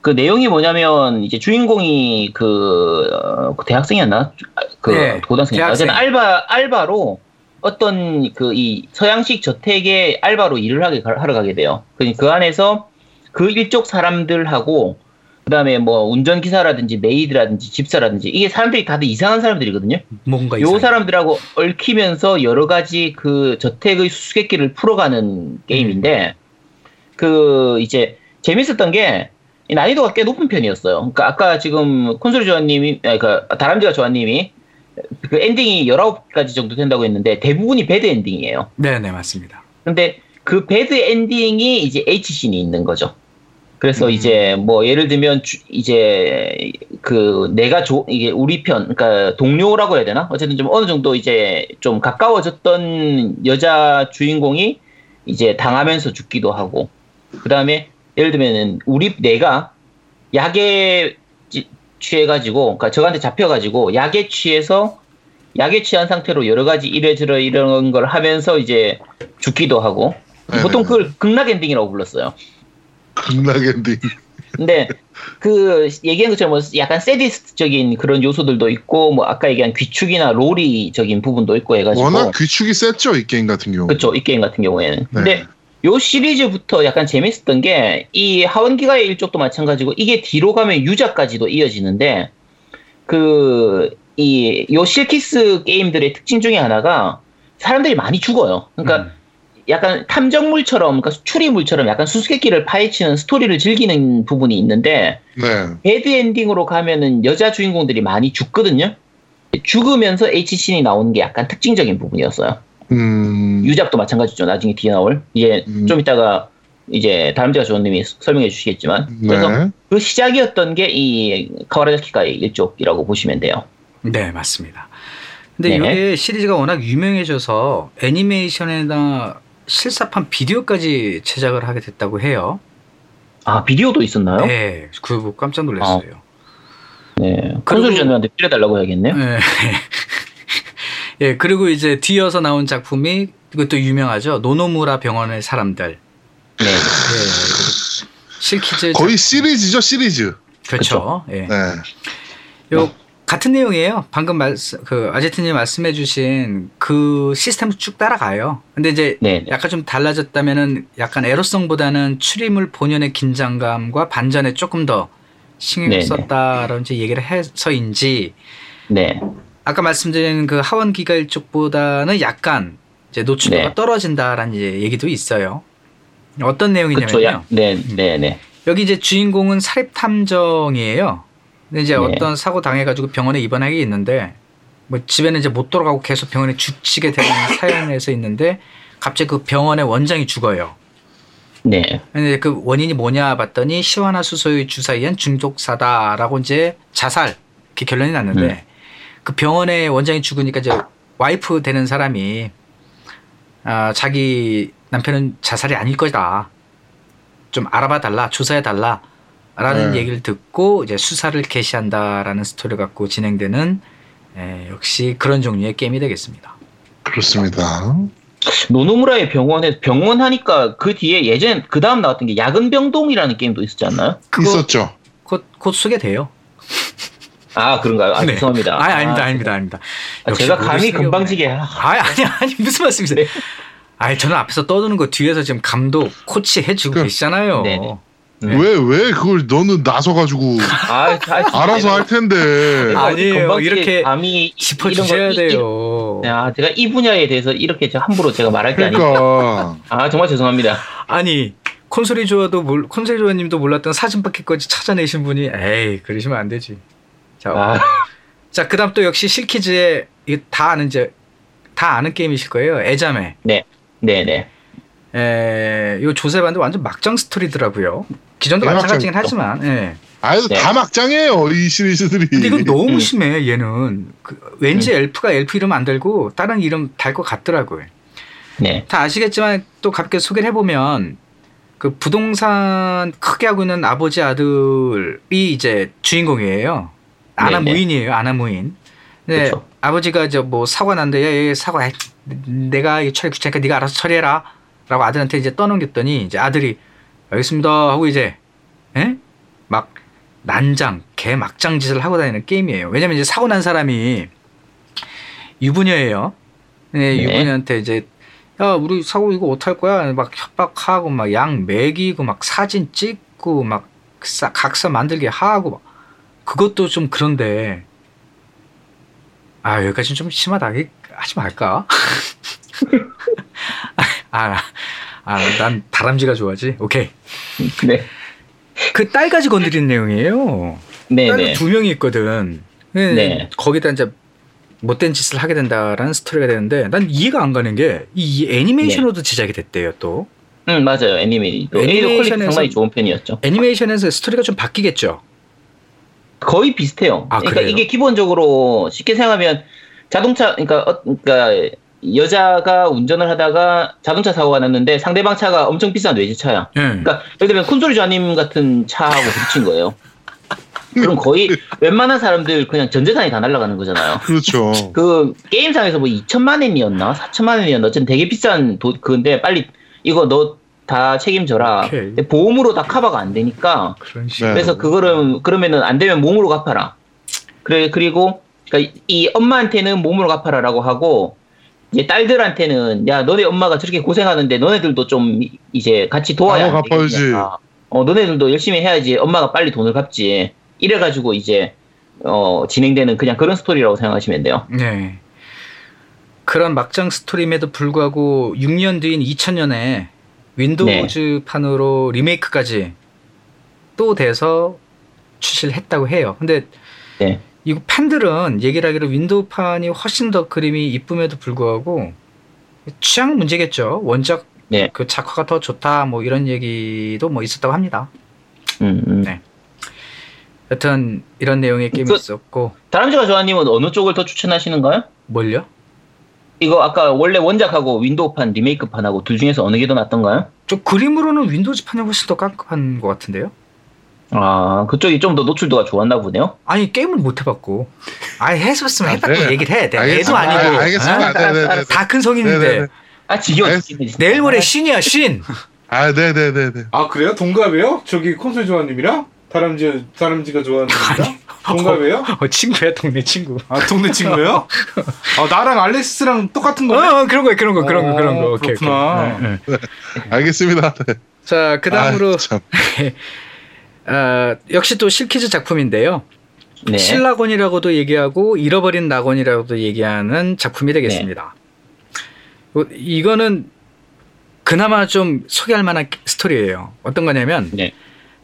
그 내용이 뭐냐면 이제 주인공이 그, 어, 그 대학생이었나? 그 네, 고등학생이었나? 대학생. 알바 알바로 어떤 그 이 서양식 저택에 알바로 일을 하게 가- 하러 가게 돼요. 그, 그 안에서 그 일족 사람들하고 그다음에 뭐 운전기사라든지 maid라든지 집사라든지 이게 사람들이 다들 이상한 사람들이거든요. 뭔가 요 이상해. 사람들하고 얽히면서 여러 가지 그 저택의 수수께끼를 풀어가는 게임인데 그 이제 재밌었던 게 이 난이도가 꽤 높은 편이었어요. 그러니까 아까 지금 콘솔 조아님이 그 다람쥐가 조아님이 그 엔딩이 19가지 정도 된다고 했는데 대부분이 bad ending이에요. 네, 네, 맞습니다. 근데 그 bad ending이 이제 H씬이 있는 거죠. 그래서 음. 이제 뭐 예를 들면 주- 이제 그 내가 조 이게 우리 편 그러니까 동료라고 해야 되나 어쨌든 좀 어느 정도 이제 좀 가까워졌던 여자 주인공이 이제 당하면서 죽기도 하고 그 다음에 예를 들면은 우리 내가 약에 찌- 취해가지고 그러니까 적한테 잡혀가지고 약에 취해서 약에 취한 상태로 여러 가지 이래저래 이런 걸 하면서 이제 죽기도 하고 보통 네네. 그걸 극락 ending이라고 불렀어요. 극락 엔딩. 근데 그 얘기한 것처럼 뭐 약간 세디스적인 그런 요소들도 있고 뭐 아까 얘기한 귀축이나 로리적인 부분도 있고 해가지고 워낙 귀축이 셌죠 이 게임 같은 경우. 그렇죠 이 게임 같은 경우에는 근데 네. 요 시리즈부터 약간 재밌었던 게 이 하원기가의 일족도 마찬가지고 이게 뒤로 가면 유자까지도 이어지는데 그 이 요 실키스 게임들의 특징 중에 하나가 사람들이 많이 죽어요. 그러니까 음. 약간 탐정물처럼 그러니까 추리물처럼 약간 수수께끼를 파헤치는 스토리를 즐기는 부분이 있는데 네. 배드 엔딩으로 가면은 여자 주인공들이 많이 죽거든요. 죽으면서 H씬이 나오는 게 약간 특징적인 부분이었어요. 음. 유잡도 마찬가지죠. 나중에 뒤에 나올. 이제 음. 좀 이따가 이제 다람쥐가 조원님이 설명해 주시겠지만 그래서 네. 그 시작이었던 게 이 카와라자키가의 일족이라고 보시면 돼요. 네, 맞습니다. 근데 네. 이게 시리즈가 워낙 유명해져서 애니메이션에다 실사판 비디오까지 제작을 하게 됐다고 해요. 아 비디오도 있었나요? 네, 그거 보고 깜짝 놀랐어요. 네. 콘솔 전한테 빌려달라고 해야겠네요. 네. 예, 그리고 이제 뒤어서 나온 작품이 이것도 유명하죠. 노노무라 병원의 사람들. 네. 예, 실키즈 거의 작- 시리즈죠 시리즈. 그렇죠. 예. 네. 요 같은 내용이에요. 방금 말씀 그 아제트님 말씀해주신 그 시스템 쭉 따라가요. 근데 이제 네. 약간 좀 달라졌다면은 약간 에로성보다는 추리물 본연의 긴장감과 반전에 조금 더 신경을 네네. 썼다라는 이제 얘기를 해서인지 네. 아까 말씀드린 그 하원 기가 일 쪽보다는 약간 이제 노출도가 네. 떨어진다라는 이제 얘기도 있어요. 어떤. 내용이냐면요. 야, 네. 네. 네. 여기 이제 주인공은 사립 탐정이에요. 근데 이제 네. 어떤 사고 당해가지고 병원에 입원하게 있는데 뭐 집에는 이제 못 돌아가고 계속 병원에 죽치게 되는 사연에서 있는데 갑자기 그 병원의 원장이 죽어요. 네. 근데 그 원인이 뭐냐 봤더니 시화나 수소의 주사에 의한 중독사다라고 이제 자살 이렇게 결론이 났는데 네. 그 병원의 원장이 죽으니까 이제 와이프 되는 사람이 아, 자기 남편은 자살이 아닐 거다. 좀 알아봐 달라, 조사해 달라. 라는 네. 얘기를 듣고 이제 수사를 개시한다라는 스토리 갖고 진행되는 에, 역시 그런 종류의 게임이 되겠습니다. 그렇습니다. 노노무라의 병원에 병원 하니까 그 뒤에 예전 그 다음 나왔던 게 야근 병동이라는 게임도 있었지 않나요? 그거 있었죠. 곧, 곧 소개돼요. 아 그런가요? 아 네. 죄송합니다. 아, 아닙니다, 아닙니다, 아닙니다. 아, 제가 게 금방지게. 아, 아, 아니, 아니, 무슨 말씀이세요? 네. 아니, 저는 앞에서 떠드는 거 뒤에서 지금 감독, 코치 해주고 그- 계시잖아요. 네네. 네. 왜왜 그걸 너는 나서 가지고 아, 아, 알아서 할 텐데. 아니에요. 이렇게 감히 짚어 주셔야 이런 거 이- 돼요. 이- 아, 제가 이 분야에 대해서 이렇게 저 함부로 제가 말할 게 아니고. 그러니까 아, 정말 죄송합니다. 아니 콘솔이 좋아도 몰, 콘솔이 좋아님도 몰랐던 사진 바퀴까지 찾아내신 분이 에이 그러시면 안 되지. 자, 아, 자 그다음 또 역시 실키즈의 이다 아는 이제 다 아는 게임이실 거예요. 애자매. 네네. 에, 요 조세반도 완전 막장 스토리더라고요. 기존도 네, 마찬가지긴. 하지만, 예. 아유 네. 다 막장이에요 이 시리즈들이. 근데 이건 너무 음. 심해 얘는 그, 왠지 엘프가 엘프 이름 안 달고 다른 이름 달 것 같더라고요. 네. 다 아시겠지만 또 가볍게 소개를 해보면 그 부동산 크게 하고 있는 아버지 아들이 이제 주인공이에요. 아나 네네. 무인이에요. 아나 무인. 네, 그쵸. 아버지가 이제 뭐 사고 난데 야, 야, 사고 아, 내가 이거 처리 귀찮으니까 네가 알아서 처리해라 라고 아들한테 이제 떠넘겼더니 이제 아들이 알겠습니다 하고 이제 에? 막 난장 개 막장 짓을 하고 다니는 게임이에요. 왜냐면 이제 사고 난 사람이 유부녀예요. 네, 네. 유부녀한테 이제 야 우리 사고 이거 어떡할 거야 막 협박하고 막 양 먹이고 막 사진 찍고 막 사- 각서 만들게 하고 막 그것도 좀 그런데 아 여기까지는 좀 심하다 하지 말까 아 아 난 다람쥐가 좋아하지 오케이 네. 그 딸까지 건드리는 내용이에요 네네. 딸이 두 명이 있거든 네. 네. 거기다 이제 못된 짓을 하게 된다라는 스토리가 되는데 난 이해가 안 가는 게 이 애니메이션으로도 제작이 됐대요 또 응, 맞아요. 애니메이. 애니메이션에서- 상당히 좋은 편이었죠. 애니메이션에서 스토리가 좀 바뀌겠죠 거의 비슷해요. 아, 그러니까 그래요? 이게 기본적으로 쉽게 생각하면 자동차, 그러니까, 어, 그러니까 여자가 운전을 하다가 자동차 사고가 났는데 상대방 차가 엄청 비싼 외제차야. 예. 그러니까 예를 들면 콘솔이 좌님 같은 차하고 부딪힌 거예요. 그럼 거의 웬만한 사람들 그냥 전 재산이 다 날아가는 거잖아요. 그렇죠. 그 게임상에서 뭐 2천만 원이었나 4천만 원이었나 어쨌든 되게 비싼 도, 그건데 빨리 이거 너 다 책임져라. 보험으로 다 커버가 안 되니까. 그래서 그거를 그러면은 안 되면 몸으로 갚아라. 그래 그리고 그러니까 이- 이 엄마한테는 몸으로 갚아라라고 하고 이제 딸들한테는 야 너네 엄마가 저렇게 고생하는데 너네들도 좀 이제 같이 도와야 갚아야지. 어 너네들도 열심히 해야지 엄마가 빨리 돈을 갚지. 이래가지고 이제 어 진행되는 그냥 그런 스토리라고 생각하시면 돼요. 네. 그런 막장 스토리임에도 불구하고 6년 뒤인 2000년에 윈도우즈판으로 리메이크까지 또 돼서 출시를 했다고 해요. 근데 네. 이거 팬들은 얘기를 하기로 윈도우판이 훨씬 더 그림이 이쁨에도 불구하고 취향 문제겠죠. 원작 네. 그 작화가 더 좋다 뭐 이런 얘기도 뭐 있었다고 합니다. 음, 음. 네. 여튼 이런 내용의 게임이 그- 있었고 다람쥐가 조아님은 어느 쪽을 더 추천하시는가요? 뭘요? 이거 아까 원래 원작하고 윈도우판 리메이크판하고 둘 중에서 어느 게 더 낫던가요? 좀 그림으로는 윈도우즈판이 훨씬 더 깔끔한 것 같은데요? 아 그쪽이 좀 더 노출도가 좋았나 보네요. 아니 게임을 못 해봤고 아니 했었으면 아, 해봤고 네. 얘기를 해. 내가 애도. 아니고 아, 알겠습니다. 어? 네네네. 다큰 성인인데 네네네. 아 지겨워. 내일 모레 신이야 신. 아, 네네네네. 아 그래요? 동갑이에요? 저기 콘솔 조아님이랑 다람쥐 다람쥐가 좋아하는 분이랑 동갑이에요? 어, 친구야 동네 친구. 아 동네 친구예요? 아 나랑 알렉스랑 똑같은 어, 거네. 어 그런 거 그런 거 그런 거 어, 그런 거. 오케이, 오케이. 그렇구나. 네, 네. 알겠습니다. 네. 자 그다음으로 아, 참. 어, 역시 또 실키즈 작품인데요. 네. 신라곤이라고도 얘기하고 잃어버린 낙원이라고도 얘기하는 작품이 되겠습니다. 어, 이거는 그나마 좀 소개할 만한 스토리예요. 어떤 거냐면 네.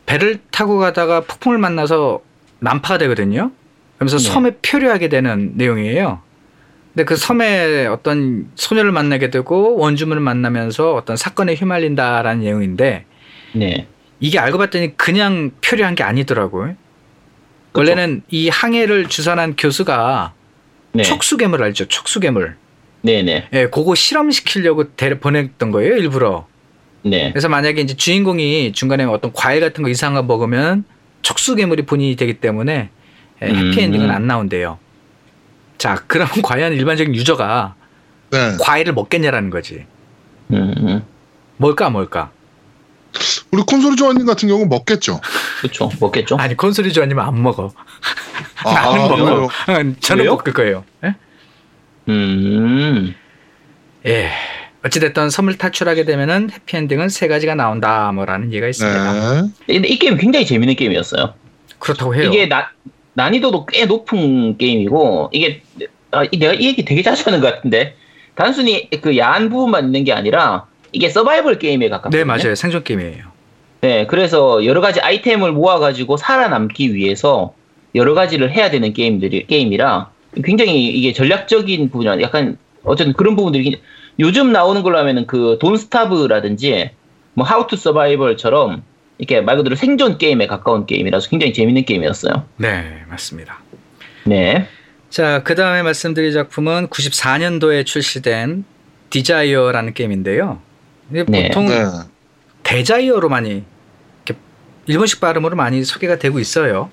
배를 타고 가다가 폭풍을 만나서 난파가 되거든요. 그러면서 네. 섬에 표류하게 되는 내용이에요. 근데 그 섬에 어떤 소녀를 만나게 되고 원주민을 만나면서 어떤 사건에 휘말린다라는 내용인데 네. 이게 알고 봤더니 그냥 표류한 게 아니더라고요. 그쵸. 원래는 이 항해를 주선한 교수가 네. 촉수괴물 알죠? 촉수괴물. 네네. 예, 그거 실험시키려고 데 보냈던 거예요, 일부러. 네. 그래서 만약에 이제 주인공이 중간에 어떤 과일 같은 거 이상한 거 먹으면 촉수괴물이 본인이 되기 때문에 예, 음. 해피엔딩은 안 나온대요. 자, 그럼 과연 일반적인 유저가 네. 과일을 먹겠냐라는 거지. 음, 음. 뭘까, 뭘까? 우리 콘솔이 조아님 같은 경우는 먹겠죠. 그쵸. 먹겠죠? 아니, 콘솔이 좋아하면 안 먹어. 아, 나는 아, 먹어. 응, 저는? 먹을 거예요. 예? 음. 예. 어찌됐든 섬을 탈출하게 되면은 해피엔딩은 세 가지가 나온다 뭐라는 얘기가 있습니다. 네. 근데 이 게임 굉장히 재밌는 게임이었어요. 그렇다고 해요. 이게 나, 난이도도 꽤 높은 게임이고 이게 아, 이- 내가 이 얘기 되게 자주 하는 것 같은데 단순히 그 야한 부분만 있는 게 아니라 이게 서바이벌 게임에 가깝거든요. 네 맞아요 생존 게임이에요. 네, 그래서 여러 가지 아이템을 모아가지고 살아남기 위해서 여러 가지를 해야 되는 게임들이 게임이라 굉장히 이게 전략적인 부분이 약간 어쨌든 그런 부분들이 요즘 나오는 걸로 하면은 그 Don't Starve라든지 뭐 How to Survival처럼 이렇게 말 그대로 생존 게임에 가까운 게임이라서 굉장히 재밌는 게임이었어요. 네 맞습니다. 네. 자, 그 다음에 말씀드릴 작품은 94년도에 출시된 Desire라는 게임인데요. 이게 네. 보통 네. Desire로 많이 이렇게 일본식 발음으로 많이 소개가 되고 있어요.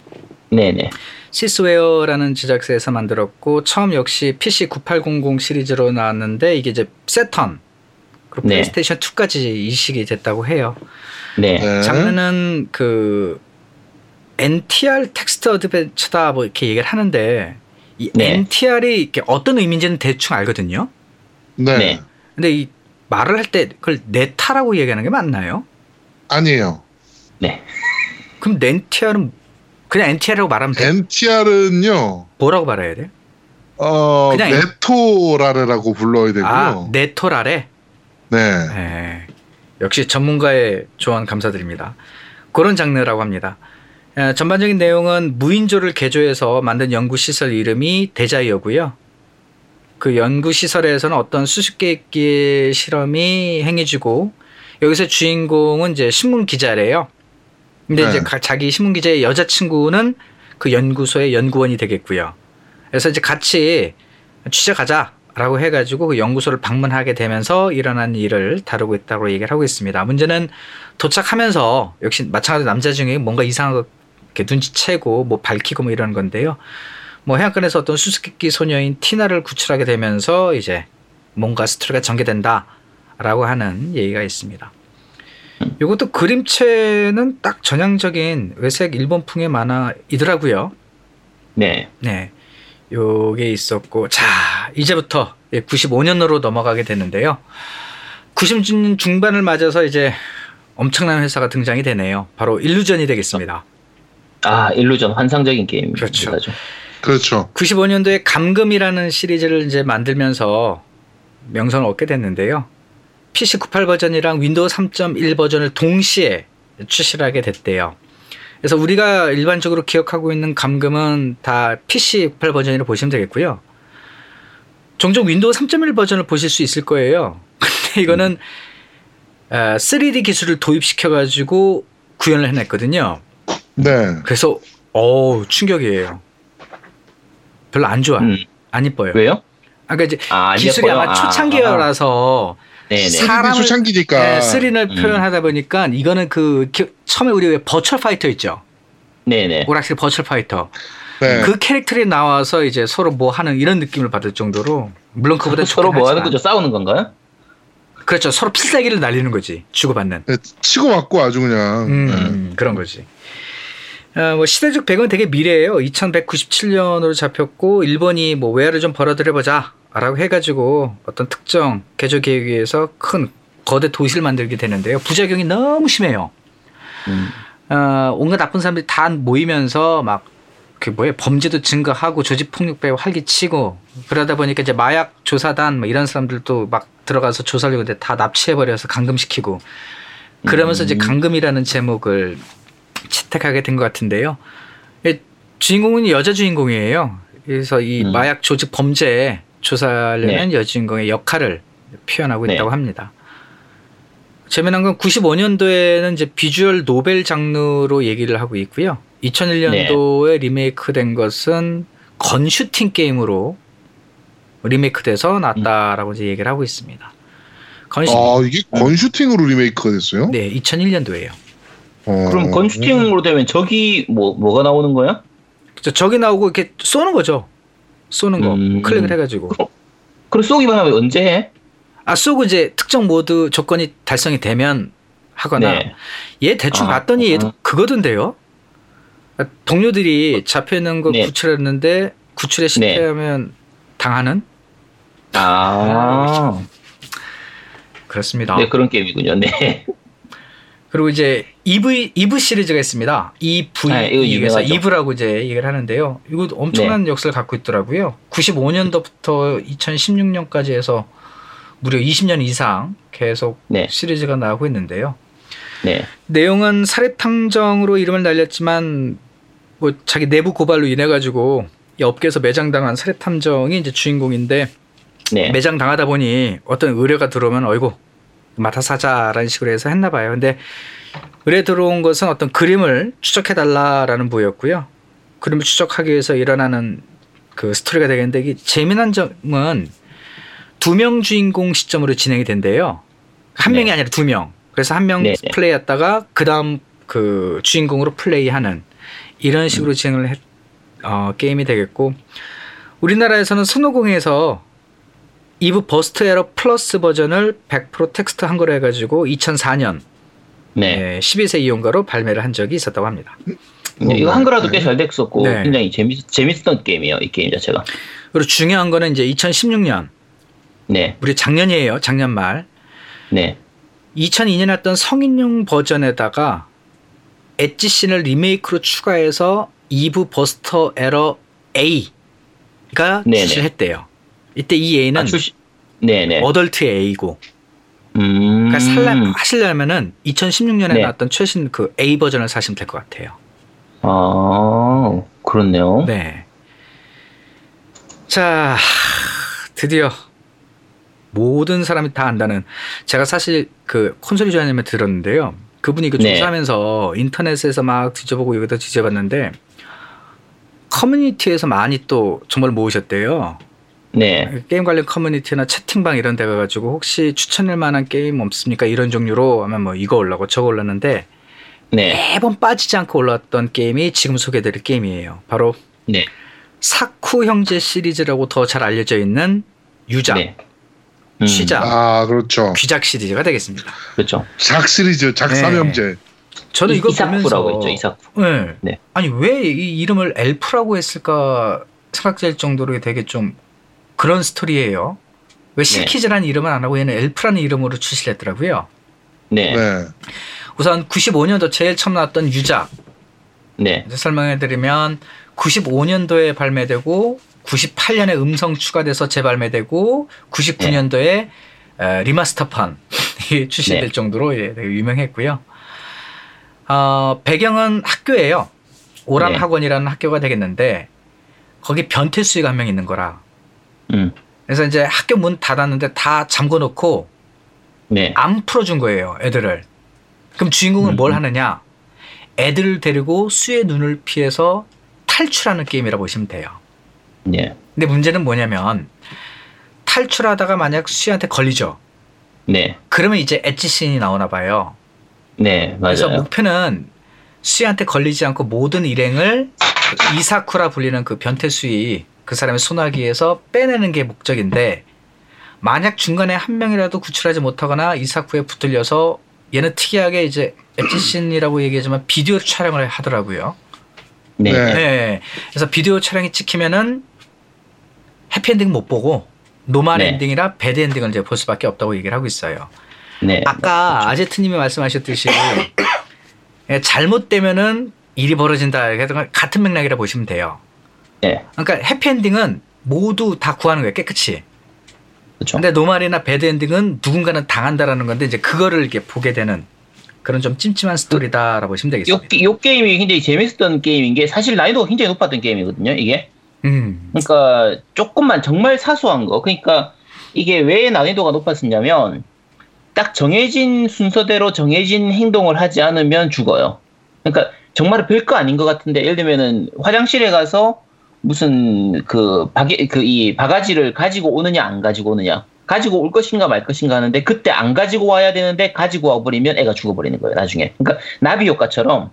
네네. 시스웨어라는 제작사에서 만들었고 처음 역시 PC 9800 시리즈로 나왔는데 이게 이제 세턴 그리고 네. 플레이스테이션 2까지 이식이 됐다고 해요. 네. 네. 장르는 그 NTR 텍스트 어드벤처다 뭐 이렇게 얘기를 하는데 이 네. NTR이 이렇게 어떤 의미인지는 대충 알거든요. 네. 네. 근데 이 말을 할 때 그걸 네타라고 얘기하는 게 맞나요? 아니에요. 네. 그럼 NTR은 그냥 NTR이라고 말하면 돼? NTR은요, 뭐라고 말해야 돼? 어, 그냥 네토라레라고 불러야 되고요. 아, 네토라래? 네. 네. 역시 전문가의 조언 감사드립니다. 그런 장르라고 합니다. 에, 전반적인 내용은 무인조를 개조해서 만든 연구시설 이름이 데자이어고요. 그 연구 시설에서는 어떤 수수께끼 실험이 행해지고 여기서 주인공은 이제 신문 기자래요. 근데 네. 이제 가- 자기 신문 기자의 여자친구는 그 연구소의 연구원이 되겠고요. 그래서 이제 같이 취재 가자라고 해가지고 그 연구소를 방문하게 되면서 일어난 일을 다루고 있다고 얘기를 하고 있습니다. 문제는 도착하면서 역시 마찬가지로 남자 중에 뭔가 이렇게 눈치채고 뭐 밝히고 뭐 이러는 건데요. 뭐 해안간에서 어떤 수수께끼 소녀인 티나를 구출하게 되면서 이제 뭔가 스토리가 전개된다라고 하는 얘기가 있습니다. 이것도 그림체는 딱 전형적인 외색 일본풍의 만화이더라고요. 네. 네. 요게 있었고 자 이제부터 95년으로 넘어가게 되는데요. 90년 중반을 맞아서 이제 엄청난 회사가 등장이 되네요. 바로 Illusion이 되겠습니다. 아, Illusion 환상적인 게임입니다. 그렇죠. 그렇죠. 95년도에 감금이라는 시리즈를 이제 만들면서 명성을 얻게 됐는데요. PC 98 버전이랑 윈도우 3.1 버전을 동시에 출시를 하게 됐대요. 그래서 우리가 일반적으로 기억하고 있는 감금은 다 PC 98 버전이라고 보시면 되겠고요. 종종 윈도우 3.1 버전을 보실 수 있을 거예요. 근데 이거는 어, 3D 기술을 도입시켜 가지고 구현을 해냈거든요. 네. 그래서 어우 충격이에요. 별로 안 좋아. 음. 안 이뻐요. 왜요? 아까 이제 아, 안 기술이 예뻐요? 아마 아, 초창기라서 네네. 사- 3D 초창기니까. 네, 스린을 음. 표현하다 보니까 이거는 그 기- 처음에 우리 왜 Virtual Fighter 있죠. 네네. 오락실 Virtual Fighter. 네. 그 캐릭터들이 나와서 이제 서로 뭐 하는 이런 느낌을 받을 정도로 물론 그보다 서로 뭐 하는. 거죠? 싸우는 건가요? 그렇죠. 서로 필살기를 날리는 거지. 주고받는. 네, 치고 맞고 아주 그냥. 음, 네. 음, 그런 거지. 어, 뭐 시대적 배경은 되게 미래예요. 2197년으로 잡혔고 일본이 뭐 외화를 좀 벌어들여 보자라고 해가지고 어떤 특정 개조 계획에 의해서 큰 거대 도시를 만들게 되는데요. 부작용이 너무 심해요. 음. 어, 온갖 나쁜 사람들이 다 모이면서 막 그 뭐야 범죄도 증가하고 조직 폭력배 활기치고 그러다 보니까 이제 마약 조사단 뭐 이런 사람들도 막 들어가서 조사를 근데 다 납치해 버려서 감금시키고 그러면서 이제 음. 감금이라는 제목을 채택하게 된 것 같은데요. 이 주인공은 여자 주인공이에요. 그래서 이 음. 마약 조직 범죄 조사하려는 여주인공의 역할을 표현하고 네. 있다고 합니다. 재미난 건 95년도에는 이제 비주얼 노벨 장르로 얘기를 하고 있고요. 2001년도에 리메이크된 것은 건 슈팅 게임으로 리메이크돼서 나왔다라고 이제 얘기를 하고 있습니다. 건 슈... 아, 이게 건슈팅으로 리메이크가 됐어요? 네, 2001년도에요. 어. 그럼 건슈팅으로 되면 저기 뭐 뭐가 나오는 거야? 저기 나오고 이렇게 쏘는 거죠. 쏘는 거 음. 클릭을 해가지고 그럼 쏘기만 하면 언제 해? 아 쏘고 이제 특정 모드 조건이 달성이 되면 하거나 네. 얘 대충 아, 봤더니 얘도 아. 그거던데요. 아, 동료들이 잡혀 있는 거 네. 구출했는데 구출에 실패하면 당하는 아. 그렇습니다. 네, 그런 게임이군요. 네. 그리고 이제 EV EV 시리즈가 있습니다. EV 아, 이거 에서 유명하죠. EV라고 이제 얘기를 하는데요. 이거 엄청난 역사를 갖고 있더라고요. 95년도부터 2016년까지 해서 무려 20년 이상 계속 네. 시리즈가 나오고 있는데요. 네. 내용은 살해탕정으로 이름을 날렸지만 뭐 자기 내부 고발로 인해 가지고 이 업계에서 매장당한 살해탐정이 이제 주인공인데 네. 매장 당하다 보니 어떤 의뢰가 들어오면 어이구 맡아서 하자라는 식으로 해서 했나 봐요. 근데 의뢰 들어온 것은 어떤 그림을 추적해 달라라는 부였고요. 그림을 추적하기 위해서 일어나는 그 스토리가 되겠는데 이게 재미난 점은 두 명 주인공 시점으로 진행이 된대요. 한 네. 명이 아니라 두 명. 그래서 한명 네, 네. 플레이했다가 그 다음 그 주인공으로 플레이하는 이런 식으로 진행을 했, 어, 게임이 되겠고 우리나라에서는 손오공에서 EVE burst error PLUS 버전을 100% 텍스트 한글로 해가지고 2004년 네. 12세 이용가로 발매를 한 적이 있었다고 합니다. 네, 이거 한글화도 꽤 잘 됐었고 네. 굉장히 재밌 재밌었던 게임이에요. 이 게임 자체가. 그리고 중요한 거는 이제 2016년 네. 우리 작년이에요. 작년 말 네. 2002년에 했던 성인용 버전에다가 H scene을 리메이크로 추가해서 EVE burst error A가. 출시를 했대요. 이때 이 A는 아, 출시. 네, 네. adult의 A고 음. 그러니까 살려, 하시려면은 2016년에 네. 나왔던 최신 그 A 버전을 사시면 될 것 같아요. 아, 그렇네요. 네. 자, 드디어 모든 사람이 다 안다는 제가 사실 그 콘솔이 조아님을 들었는데요. 그분이 그 네. 조사하면서 인터넷에서 막 뒤져보고 여기다 뒤져봤는데 커뮤니티에서 많이 또 정보를 모으셨대요. 네. 게임 관련 커뮤니티나 채팅방 이런 데 가가지고 혹시 추천할 만한 게임 없습니까? 이런 종류로 하면 뭐 이거 올라고 저거 올랐는데 네. 매번 빠지지 않고 올라왔던 게임이 지금 소개해드릴 게임이에요. 바로 네. 사쿠 형제 시리즈라고 더 잘 알려져 있는 유작, 네. 음, 취작, 아 그렇죠. 귀작 시리즈가 되겠습니다. 그렇죠. 작 시리즈 작 네. 삼형제. 저는 이거 보면서 했죠. 이사쿠. 네. 네. 아니 왜 이 이름을 엘프라고 했을까 생각될 정도로 되게 좀 그런 스토리예요. 왜 네. 실키즈라는 이름은 안 하고 얘는 엘프라는 이름으로 출시를 했더라고요. 네. 네. 네. 우선 95년도 제일 처음 나왔던 유작 네. 이제 설명해드리면 95년도에 발매되고 98년에 음성 추가돼서 재발매되고 99년도에 리마스터판이 출시될 네. 정도로 예, 되게 유명했고요. 어, 배경은 학교예요. 오람 네. 학원이라는 학교가 되겠는데 거기 변태수위가 한 명 있는 거라. 음. 그래서 이제 학교 문 닫았는데 다 잠궈 놓고 네. 안 풀어준 거예요, 애들을. 그럼 주인공은 뭘 음. 하느냐? 애들을 데리고 수의 눈을 피해서 탈출하는 게임이라 고 보시면 돼요. 네. 근데 문제는 뭐냐면 탈출하다가 만약 수한테 걸리죠. 네. 그러면 이제 엣지 씬이 나오나 봐요. 네. 그래서 맞아요. 목표는 수한테 걸리지 않고 모든 일행을 그 이사쿠라 불리는 그 변태수이 그 사람의 손아귀에서 빼내는 게 목적인데 만약 중간에 한 명이라도 구출하지 못하거나 이사쿠에 붙들려서 얘는 특이하게 이제 H scene이라고 얘기하지만 비디오 촬영을 하더라고요. 네. 네. 네. 그래서 비디오 촬영이 찍히면은 해피엔딩 못 보고 normal 네. 엔딩이라 bad 엔딩을 이제 볼 수밖에 없다고 얘기를 하고 있어요. 네. 아까 아제트님이 말씀하셨듯이 예, 잘못되면은 일이 벌어진다. 같은 맥락이라 보시면 돼요. 네. 그러니까 해피엔딩은 모두 다 구하는 거예요. 깨끗이. 그렇죠. 근데 normal이나 bad 엔딩은 누군가는 당한다라는 건데 이제 그거를 이렇게 보게 되는 그런 좀 찜찜한 스토리다라고 보시면 요, 되겠습니다. 요 게임이 굉장히 재밌었던 게임인 게 사실 난이도가 굉장히 높았던 게임이거든요. 이게. 음. 그러니까 조금만 정말 사소한 거. 그러니까 이게 왜 난이도가 높았었냐면 딱 정해진 순서대로 정해진 행동을 하지 않으면 죽어요. 그러니까 정말 별거 아닌 것 같은데 예를 들면은 화장실에 가서 무슨 그 바게 그 이 바가지를 가지고 오느냐 안 가지고 오느냐 가지고 올 것인가 말 것인가 하는데 그때 안 가지고 와야 되는데 가지고 와버리면 애가 죽어버리는 거예요 나중에 그러니까 나비 효과처럼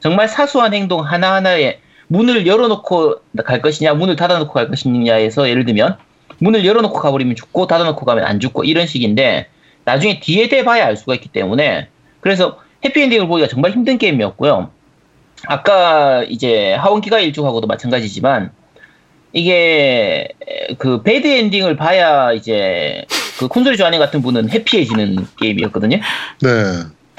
정말 사소한 행동 하나하나에 문을 열어놓고 갈 것이냐 문을 닫아놓고 갈 것이냐에서 예를 들면 문을 열어놓고 가버리면 죽고 닫아놓고 가면 안 죽고 이런 식인데 나중에 뒤에 대 봐야 알 수가 있기 때문에 그래서 해피엔딩을 보기가 정말 힘든 게임이었고요. 아까 이제 하원기가 일주하고도 마찬가지지만 이게 그 배드 엔딩을 봐야 이제 그 콘솔이 조아님 같은 분은 해피해지는 게임이었거든요. 네.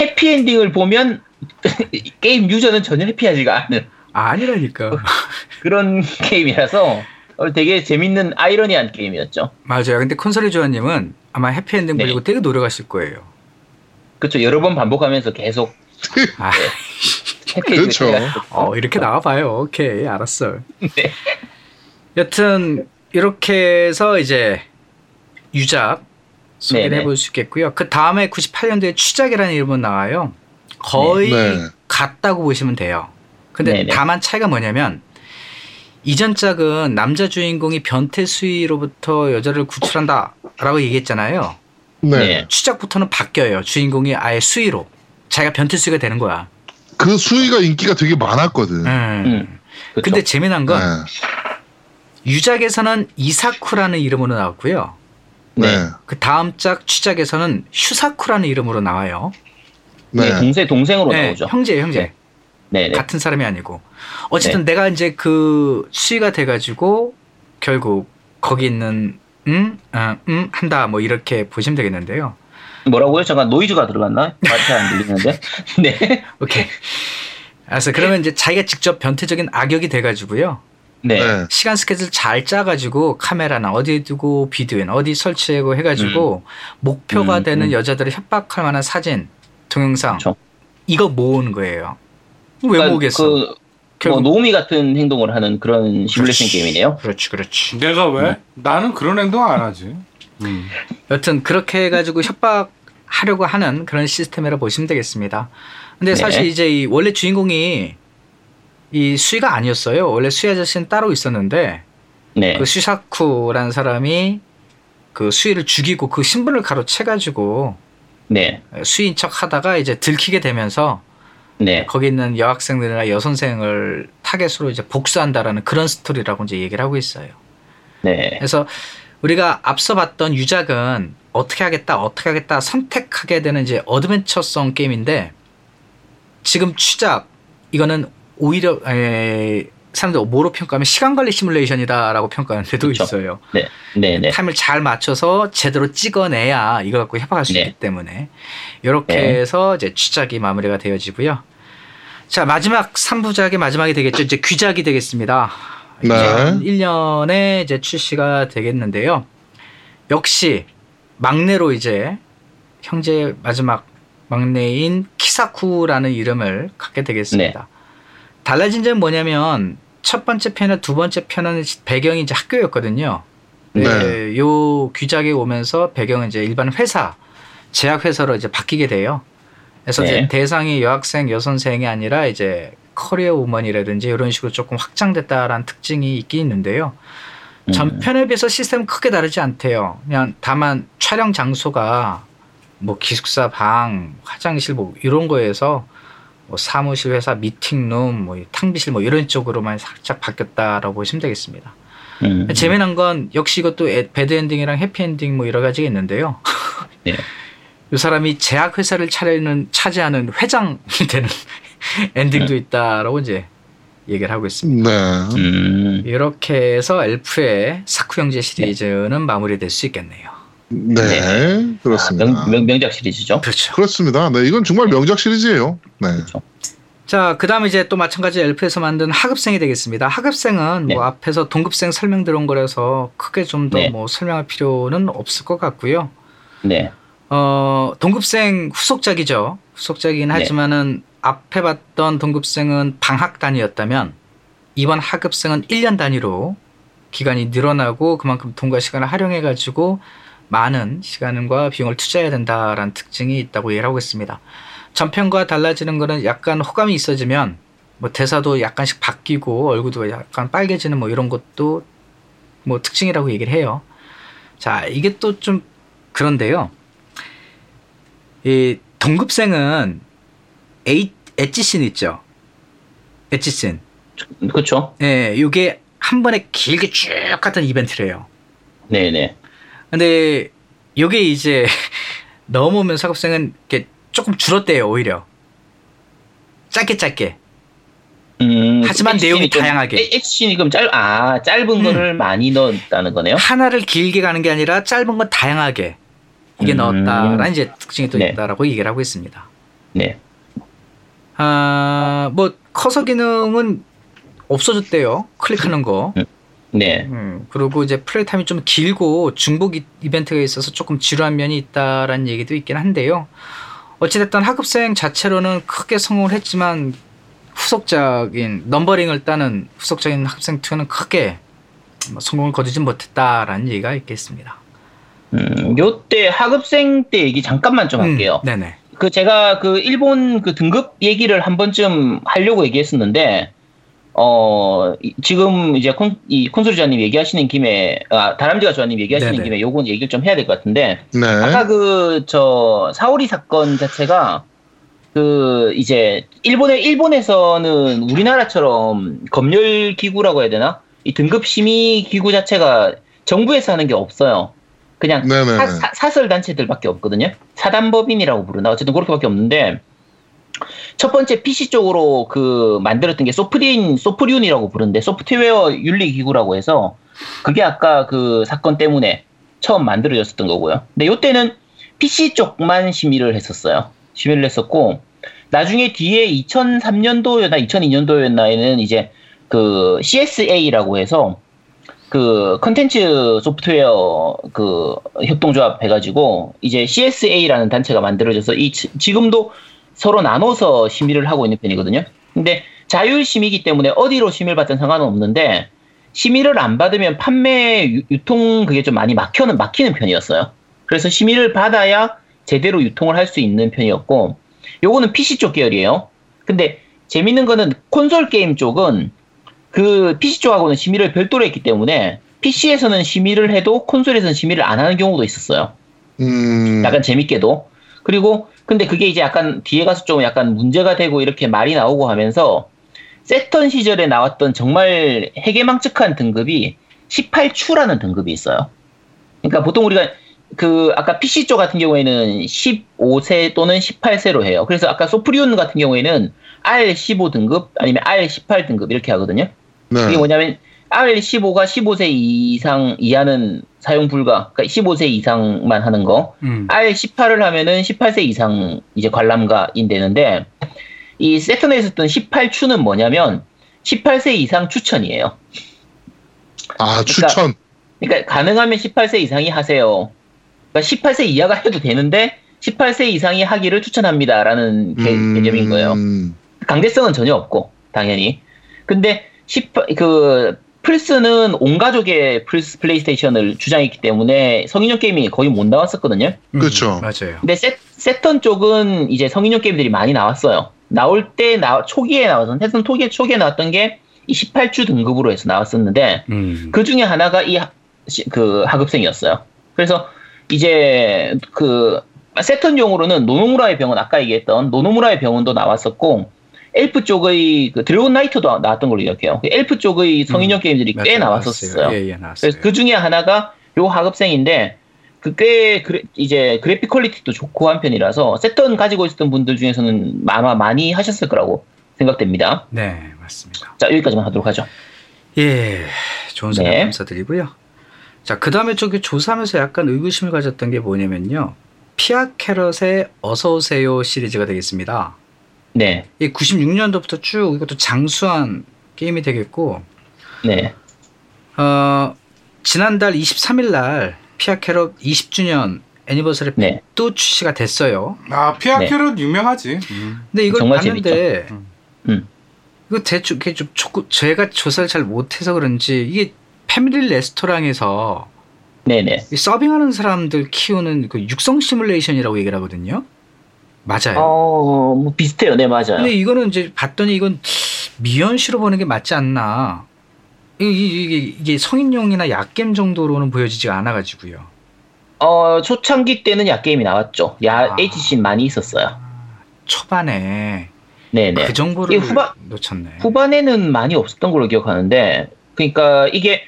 해피 엔딩을 보면 게임 유저는 전혀 해피하지가 않은 아, 아니라니까. 그런 게임이라서 어, 되게 재밌는 아이러니한 게임이었죠. 맞아요. 근데 콘솔이 조아님은 아마 해피 엔딩 네. 보려고 되게 노력하실 거예요. 그렇죠. 여러 번 반복하면서 계속 아, 해피해지고 그렇죠. 어, 이렇게 나와봐요. 오케이, 알았어. 네. 여튼 이렇게 해서 이제 유작 소개를. 해볼 수 있겠고요. 그 다음에 98년도에 추작이라는 이름은 나와요. 거의 네. 같다고 보시면 돼요. 근데 네네. 다만 차이가 뭐냐면 이전 짝은 남자 주인공이 변태 수위로부터 여자를 구출한다라고 얘기했잖아요. 네. 네. 추작부터는 바뀌어요. 주인공이 아예 수위로 자기가 변태 수위가 되는 거야. 그 수위가 인기가 되게 많았거든. 음. 음. 그렇죠. 근데 재미난 건 네. 유작에서는 이사쿠라는 이름으로 나왔고요. 네. 네. 그 다음 짝 추작에서는 슈사쿠라는 이름으로 나와요. 네, 네. 동생 동생으로 네, 나오죠. 형제 형제 네. 네, 네. 같은 사람이 아니고 어쨌든 내가 이제 그 수위가 돼가지고 결국 거기 있는 음, 아, 음 한다 뭐 이렇게 보시면 되겠는데요. 뭐라고요? 잠깐 노이즈가 들어갔나? 잘안 들리는데. 네. 오케이. 알았어. 그러면 이제 자기가 직접 변태적인 악역이 돼가지고요. 네. 네. 시간 스케줄 잘 짜가지고 카메라나 어디에 두고 비디오나 어디 설치하고 해가지고 목표가 음, 되는 음. 여자들을 협박할 만한 사진, 동영상 그렇죠. 이거 모으는 거예요. 왜 그러니까 모으겠어? 그, 뭐 결국 노미 같은 행동을 하는 그런 시뮬레이션 그렇지. 게임이네요. 그렇지, 그렇지. 내가 왜? 네. 나는 그런 행동 안 하지. 음. 여튼 그렇게 해가지고 협박 하려고 하는 그런 시스템이라 보시면 되겠습니다. 근데 네. 사실 이제 이 원래 주인공이 이 수희가 아니었어요. 원래 수희 아저씨는 따로 있었는데 네. 그 슈사쿠라는 사람이 그 수희를 죽이고 그 신분을 가로채가지고 네. 수인 척 하다가 이제 들키게 되면서 네. 거기 있는 여학생들이나 여선생을 타겟으로 이제 복수한다라는 그런 스토리라고 이제 얘기를 하고 있어요. 네. 그래서 우리가 앞서 봤던 유작은 어떻게 하겠다, 어떻게 하겠다 선택하게 되는 이제 어드벤처성 게임인데 지금 취작 이거는 오히려 에, 사람들 뭐로 평가하면 시간 관리 시뮬레이션이다라고 평가하는 데도 그쵸. 있어요. 네. 네. 네. 타임을 잘 맞춰서 제대로 찍어내야 이거 갖고 협박할 수 네. 있기 때문에 이렇게 네. 해서 이제 추작이 마무리가 되어지고요. 자 마지막 3부작의 마지막이 되겠죠. 이제 귀작이 되겠습니다. 네. 1년에 이제 출시가 되겠는데요. 역시 막내로 이제 형제 마지막 막내인 키사쿠라는 이름을 갖게 되겠습니다. 달라진 점은 뭐냐면 첫 번째 편과 두 번째 편은 배경이 이제 학교였거든요. 네. 네. 요 귀작에 오면서 배경은 이제 일반 회사, 제약 회사로 이제 바뀌게 돼요. 그래서 네. 이제 대상이 여학생, 여선생이 아니라 이제 커리어 우먼이라든지 이런 식으로 조금 확장됐다라는 특징이 있긴 있는데요. 음. 전편에 비해서 시스템은 크게 다르지 않대요. 그냥 다만 촬영 장소가 뭐 기숙사 방, 화장실 뭐 이런 거에서 뭐 사무실 회사 미팅룸 뭐 탕비실 뭐 이런 쪽으로만 살짝 바뀌었다라고 보시면 되겠습니다. 음. 재미난 건 역시 이것도 에- bad 엔딩이랑 해피 엔딩 뭐 여러 가지가 있는데요. 네. 이 사람이 제약 회사를 차리는 차지하는 회장이 되는 엔딩도 있다라고 이제 얘기를 하고 있습니다. 네. 음. 이렇게 해서 엘프의 사쿠 형제 시리즈는 마무리될 수 있겠네요. 네. 그렇습니다. 아, 명, 명, 명 작 시리즈죠. 그렇죠. 그렇습니다. 네, 이건 정말 명작 시리즈예요. 네. 자, 그 다음에 이제 또 마찬가지 엘프에서 만든 하급생이 되겠습니다. 하급생은 네. 뭐 앞에서 동급생 설명 들어온 거라서 크게 좀더 네. 뭐 설명할 필요는 없을 것 같고요. 네. 어, 동급생 후속작이죠. 후속작이긴 네. 하지만은 앞에 봤던 동급생은 방학 단위였다면 이번 하급생은 1년 단위로 기간이 늘어나고 그만큼 돈과 시간을 활용해 가지고 많은 시간과 비용을 투자해야 된다라는 특징이 있다고 얘기를 하고 있습니다. 전편과 달라지는 거는 약간 호감이 있어지면 뭐 대사도 약간씩 바뀌고 얼굴도 약간 빨개지는 뭐 이런 것도 뭐 특징이라고 얘기를 해요. 자, 이게 또 좀 그런데요. 이 동급생은 에이, 엣지씬 있죠. 엣지씬. 그렇죠. 예, 이게 한 번에 길게 쭉 갔던 이벤트래요. 네 네. 근데 요게 이제 넘어오면서 학업생은 이렇게 조금 줄었대요, 오히려. 짧게 짧게. 음, 하지만 내용이 좀- 다양하게. 에- 액션이 그럼 짧, 아, 짧은 음. 거를 많이 넣었다는 거네요? 하나를 길게 가는 게 아니라 짧은 건 다양하게. 이게 음. 넣었다라는 이제 특징이 또 네. 있다라고 얘기를 하고 있습니다. 네. 아, 뭐 커서 기능은 없어졌대요. 클릭하는 거. 네. 음, 그리고 이제 플레이 타임이 좀 길고 중복 이- 이벤트가 있어서 조금 지루한 면이 있다라는 얘기도 있긴 한데요. 어찌됐든 학급생 자체로는 크게 성공을 했지만 후속작인 넘버링을 따는 후속작인 학급생 2는 크게 뭐 성공을 거두진 못했다라는 얘기가 있겠습니다. 음, 요때 하급생 때 얘기 잠깐만 좀 할게요. 음, 네네. 그 제가 그 일본 그 등급 얘기를 한 번쯤 하려고 얘기했었는데 어 이- 지금 이제 콘, 이 콘솔리자님 얘기하시는 김에 아 다람쥐가 조아님 얘기하시는 네네. 김에 요건 얘기를 좀 해야 될 것 같은데 네. 아까 그 저 사오리 사건 자체가 그 이제 일본에 일본에서는 우리나라처럼 검열 기구라고 해야 되나 이 등급 심의 기구 자체가 정부에서 하는 게 없어요. 그냥. 사, 사, 설 단체들밖에 없거든요. 사단법인이라고 부르나 어쨌든 그렇게밖에 없는데 첫 번째 PC 쪽으로 그 만들었던 게 소프린 소프리온이라고 부르는데 소프트웨어 윤리 기구라고 해서 그게 아까 그 사건 때문에 처음 만들어졌었던 거고요. 근데 이때는 PC 쪽만 심의를 했었어요. 심의를 했었고 나중에 뒤에 2003년도였나 2002년도였나에는 이제 그 CSA라고 해서 그 컨텐츠 소프트웨어 그 협동조합 해가지고 이제 CSA라는 단체가 만들어져서 이 지- 지금도 서로 나눠서 심의를 하고 있는 편이거든요. 근데 자율 심의기 때문에 어디로 심의를 받든 상관은 없는데 심의를 안 받으면 판매 유- 유통 그게 좀 많이 막혀는 막히는 편이었어요. 그래서 심의를 받아야 제대로 유통을 할 수 있는 편이었고 요거는 PC 쪽 계열이에요. 근데 재밌는 거는 콘솔 게임 쪽은 그 PC 쪽하고는 심의를 별도로 했기 때문에 PC에서는 심의를 해도 콘솔에서는 심의를 안 하는 경우도 있었어요. 음. 약간 재밌게도. 그리고 근데 그게 이제 약간 뒤에 가서 좀 약간 문제가 되고 이렇게 말이 나오고 하면서 세턴 시절에 나왔던 정말 해괴망측한 등급이 18추라는 등급이 있어요. 그러니까 보통 우리가 그 아까 PC 쪽 같은 경우에는 15세 또는 18세로 해요. 그래서 아까 소프리온 같은 경우에는 R15 등급 아니면 R18 등급 이렇게 하거든요. 네. 이게 뭐냐면 R15가 15세 이상 이하는 사용 불가. 그러니까 15세 이상만 하는 거. 음. R18을 하면은 18세 이상 이제 관람가인 되는데 이 세턴에 있었던 18추는 뭐냐면 18세 이상 추천이에요. 아 추천. 그러니까 가능하면 18세 이상이 하세요. 그러니까 18세 이하가 해도 되는데 18세 이상이 하기를 추천합니다라는 개, 음. 개념인 거예요. 강제성은 전혀 없고 당연히. 근데 18, 그 플스는 온 가족의 플스 플레이스테이션을 주장했기 때문에 성인용 게임이 거의 못 나왔었거든요. 음, 그쵸. 맞아요. 근데 세, 세턴 쪽은 이제 성인용 게임들이 많이 나왔어요. 나올 때 나, 초기에 나왔던 세턴 초기에 초기에 나왔던 게이 18추 등급으로 해서 나왔었는데 음. 그 중에 하나가 이 그 하급생이었어요. 그래서 이제 그 세턴용으로는 노노무라의 병원 아까 얘기했던 노노무라의 병원도 나왔었고 엘프 쪽의 그 드래곤 나이트도 나왔던 걸로 기억해요. 그 엘프 쪽의 성인용 게임들이 꽤. 나왔었어요. 예, 예, 나왔어요. 그래서 그 중에 하나가 요 하급생인데 그꽤 이제 그래픽 퀄리티도 좋고 한 편이라서 세턴 가지고 있었던 분들 중에서는 아마 많이 하셨을 거라고 생각됩니다. 네, 맞습니다. 자 여기까지만 하도록 하죠. 예, 좋은 생각 네. 감사드리고요. 자, 그 다음에 저기 조사하면서 약간 의구심을 가졌던 게 뭐냐면요. 피아 캐럿의 어서오세요 시리즈가 되겠습니다. 네, 이 96년도부터 쭉 이것도 장수한 게임이 되겠고, 네, 어, 지난달 23일 날 피아 캐럿 20주년 애니버서리 네. 또 출시가 됐어요. 아 피아캐럿 유명하지. 음. 근데 이걸 정말 봤는데, 재밌죠. 음. 이거 대충 이게 좀 조금 제가 조사를 잘 못해서 그런지 이게 패밀리 레스토랑에서 네, 네. 이 서빙하는 사람들 키우는 그 육성 시뮬레이션이라고 얘기를 하거든요. 맞아요. 어, 뭐 비슷해요. 네, 맞아요. 근데 이거는 이제 봤더니 이건 미연시로 보는 게 맞지 않나. 이게, 이게, 성인용이나 약겜 정도로는 보여지지가 않아가지고요. 어, 초창기 때는 야 게임이 나왔죠. 야 아. HC 많이 있었어요. 초반에 네, 네. 그 정보를 후반- 놓쳤네. 후반에는 많이 없었던 걸로 기억하는데, 그러니까 이게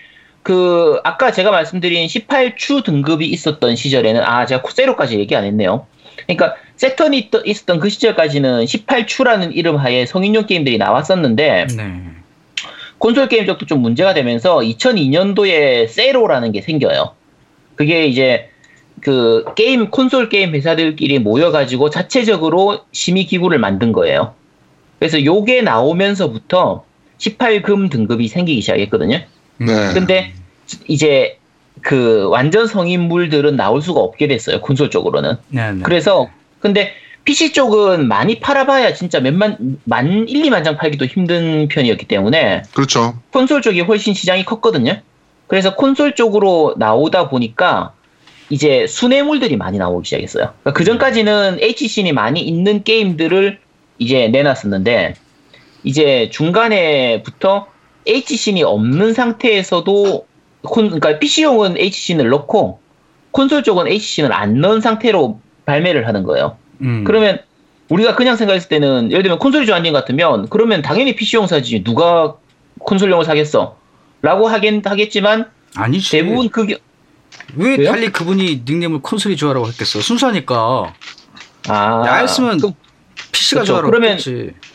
그 아까 제가 말씀드린 18추 등급이 있었던 시절에는 아 제가 코세로까지 얘기 안 했네요. 그러니까 세턴이 있- 있었던 그 시절까지는 18추라는 이름 하에 성인용 게임들이 나왔었는데 네. 콘솔 게임 쪽도 좀 문제가 되면서 2002년도에 세로라는 게 생겨요. 그게 이제 그 게임 콘솔 게임 회사들끼리 모여가지고 자체적으로 심의 기구를 만든 거예요. 그래서 요게 나오면서부터 18금 등급이 생기기 시작했거든요. 네. 근데 이제 그 완전 성인물들은 나올 수가 없게 됐어요. 콘솔 쪽으로는. 네, 네. 그래서 근데 PC 쪽은 많이 팔아봐야 진짜 몇만 만 1, 2만 장 팔기도 힘든 편이었기 때문에 그렇죠. 콘솔 쪽이 훨씬 시장이 컸거든요. 그래서 콘솔 쪽으로 나오다 보니까 이제 순회물들이 많이 나오기 시작했어요. 그 전까지는 HCN이 많이 있는 게임들을 이제 내놨었는데 이제 중간에부터 HCN이 없는 상태에서도 콘, 그러니까 PC용은 HCN을 넣고 콘솔 쪽은 HCN을 안 넣은 상태로 발매를 하는 거예요. 음. 그러면 우리가 그냥 생각했을 때는 예를 들면 콘솔이 좋아하는 같으면 그러면 당연히 PC용 사지 누가 콘솔용을 사겠어 라고 하긴 하겠지만 아니지. 대부분 그게 왜 왜요? 달리 그분이 닉네임을 콘솔이 좋아라고 했겠어? 순수하니까. 아 그, PC가. 좋아라고 그러면-.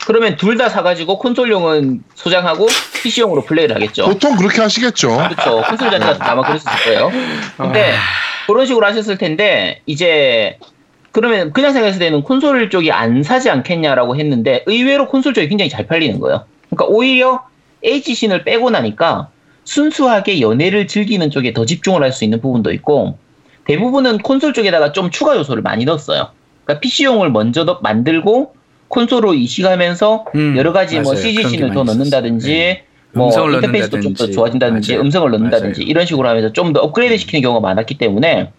그러면 둘 다 사가지고 콘솔용은 소장하고 PC용으로 플레이를 하겠죠 보통 그렇게 하시겠죠. 그렇죠 콘솔 자체가 아마 그랬을 거예요 근데 아. 그런 식으로 하셨을 텐데 이제 그러면 그냥 생각했을 때는 콘솔 쪽이 안 사지 않겠냐라고 했는데 의외로 콘솔 쪽이 굉장히 잘 팔리는 거예요. 그러니까 오히려 HCN을 빼고 나니까 순수하게 연애를 즐기는 쪽에 더 집중을 할 수 있는 부분도 있고 대부분은 콘솔 쪽에다가 좀 추가 요소를 많이 넣었어요. 그러니까 PC용을 먼저 넣- 만들고 콘솔로 이식하면서 음, 여러 가지 뭐 맞아요. 게 CGC를 더 넣는다든지. 네. 뭐 인터페이스도 좀 더. 좋아진다든지 맞아요. 음성을 넣는다든지 맞아요. 이런 식으로 하면서 좀 더 업그레이드 시키는 경우가 많았기 때문에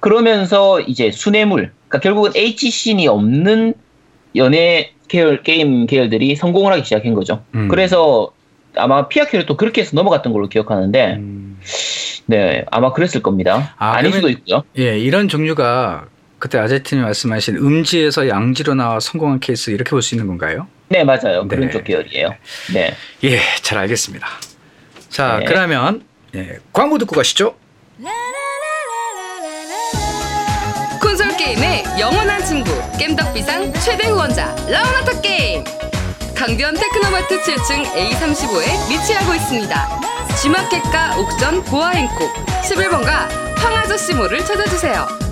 그러면서 이제 순회물 그러니까 결국은 HCN이 없는 연예 계열 게임 계열들이 성공을 하기 시작한 거죠. 음. 그래서 아마 피아키를 또 그렇게 해서 넘어갔던 걸로 기억하는데 음. 네 아마 그랬을 겁니다. 아, 아, 닐 수도 있고요. 예, 이런 종류가 그때 아제트님 말씀하신 음지에서 양지로 나와 성공한 케이스 이렇게 볼 수 있는 건가요? 네 맞아요. 그런 네. 쪽 계열이에요. 네. 예, 잘 알겠습니다. 자, 네. 그러면 예, 광고 듣고 가시죠. 콘솔 게임의 영원한 친구 겜덕비상 최대 후원자 라운하터 게임 강변 테크노마트 7층 A35에 위치하고 있습니다 G마켓과 옥션 보아행콕 11번가 황아저씨몰을 찾아주세요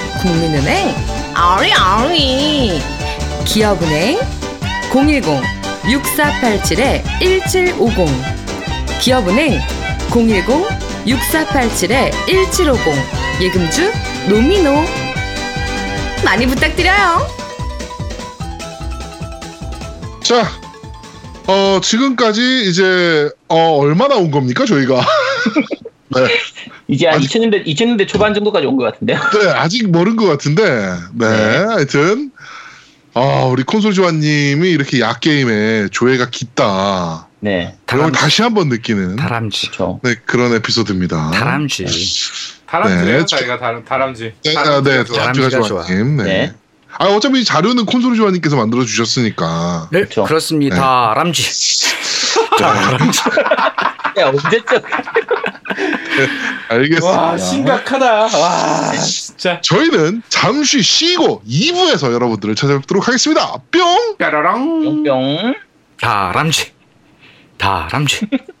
국민은행 아리 아리. 기업은행 010-6487-1750 기업은행 010-6487-1750 예금주 노미노. 많이 부탁드려요. 자, 어, 지금까지 이제, 어, 얼마나 온 겁니까, 저희가? 네. 이제 한 아직- 2000년대 2000년대 초반 정도까지 온 것 같은데요. 네, 아직 멀은 것 같은데, 네, 하여튼, 아, 우리 콘솔 조아님이 이렇게 약게임에 조예가 깊다. 네, 그걸 다람쥐. 다시 한번 느끼는 다람쥐. 네, 그런 에피소드입니다. 다람쥐. 다람쥐예요, 네, 자기가 다람, 다람쥐. 네, 아, 네, 좋아. 다람쥐가 다람쥐가 좋아. 조아님. 네. 네. 아, 어차피 자료는 콘솔 조아님께서 만들어 주셨으니까. 네, 그렇죠. 그렇습니다. 네. 다람쥐. 다람쥐. 야 언제적 알겠습니다. 와, 심각하다. 와, 진짜. 저희는 잠시 쉬고 2부에서 여러분들을 찾아뵙도록 하겠습니다. 뿅! 뾰로롱. 뿅뿅. 다람쥐. 다람쥐.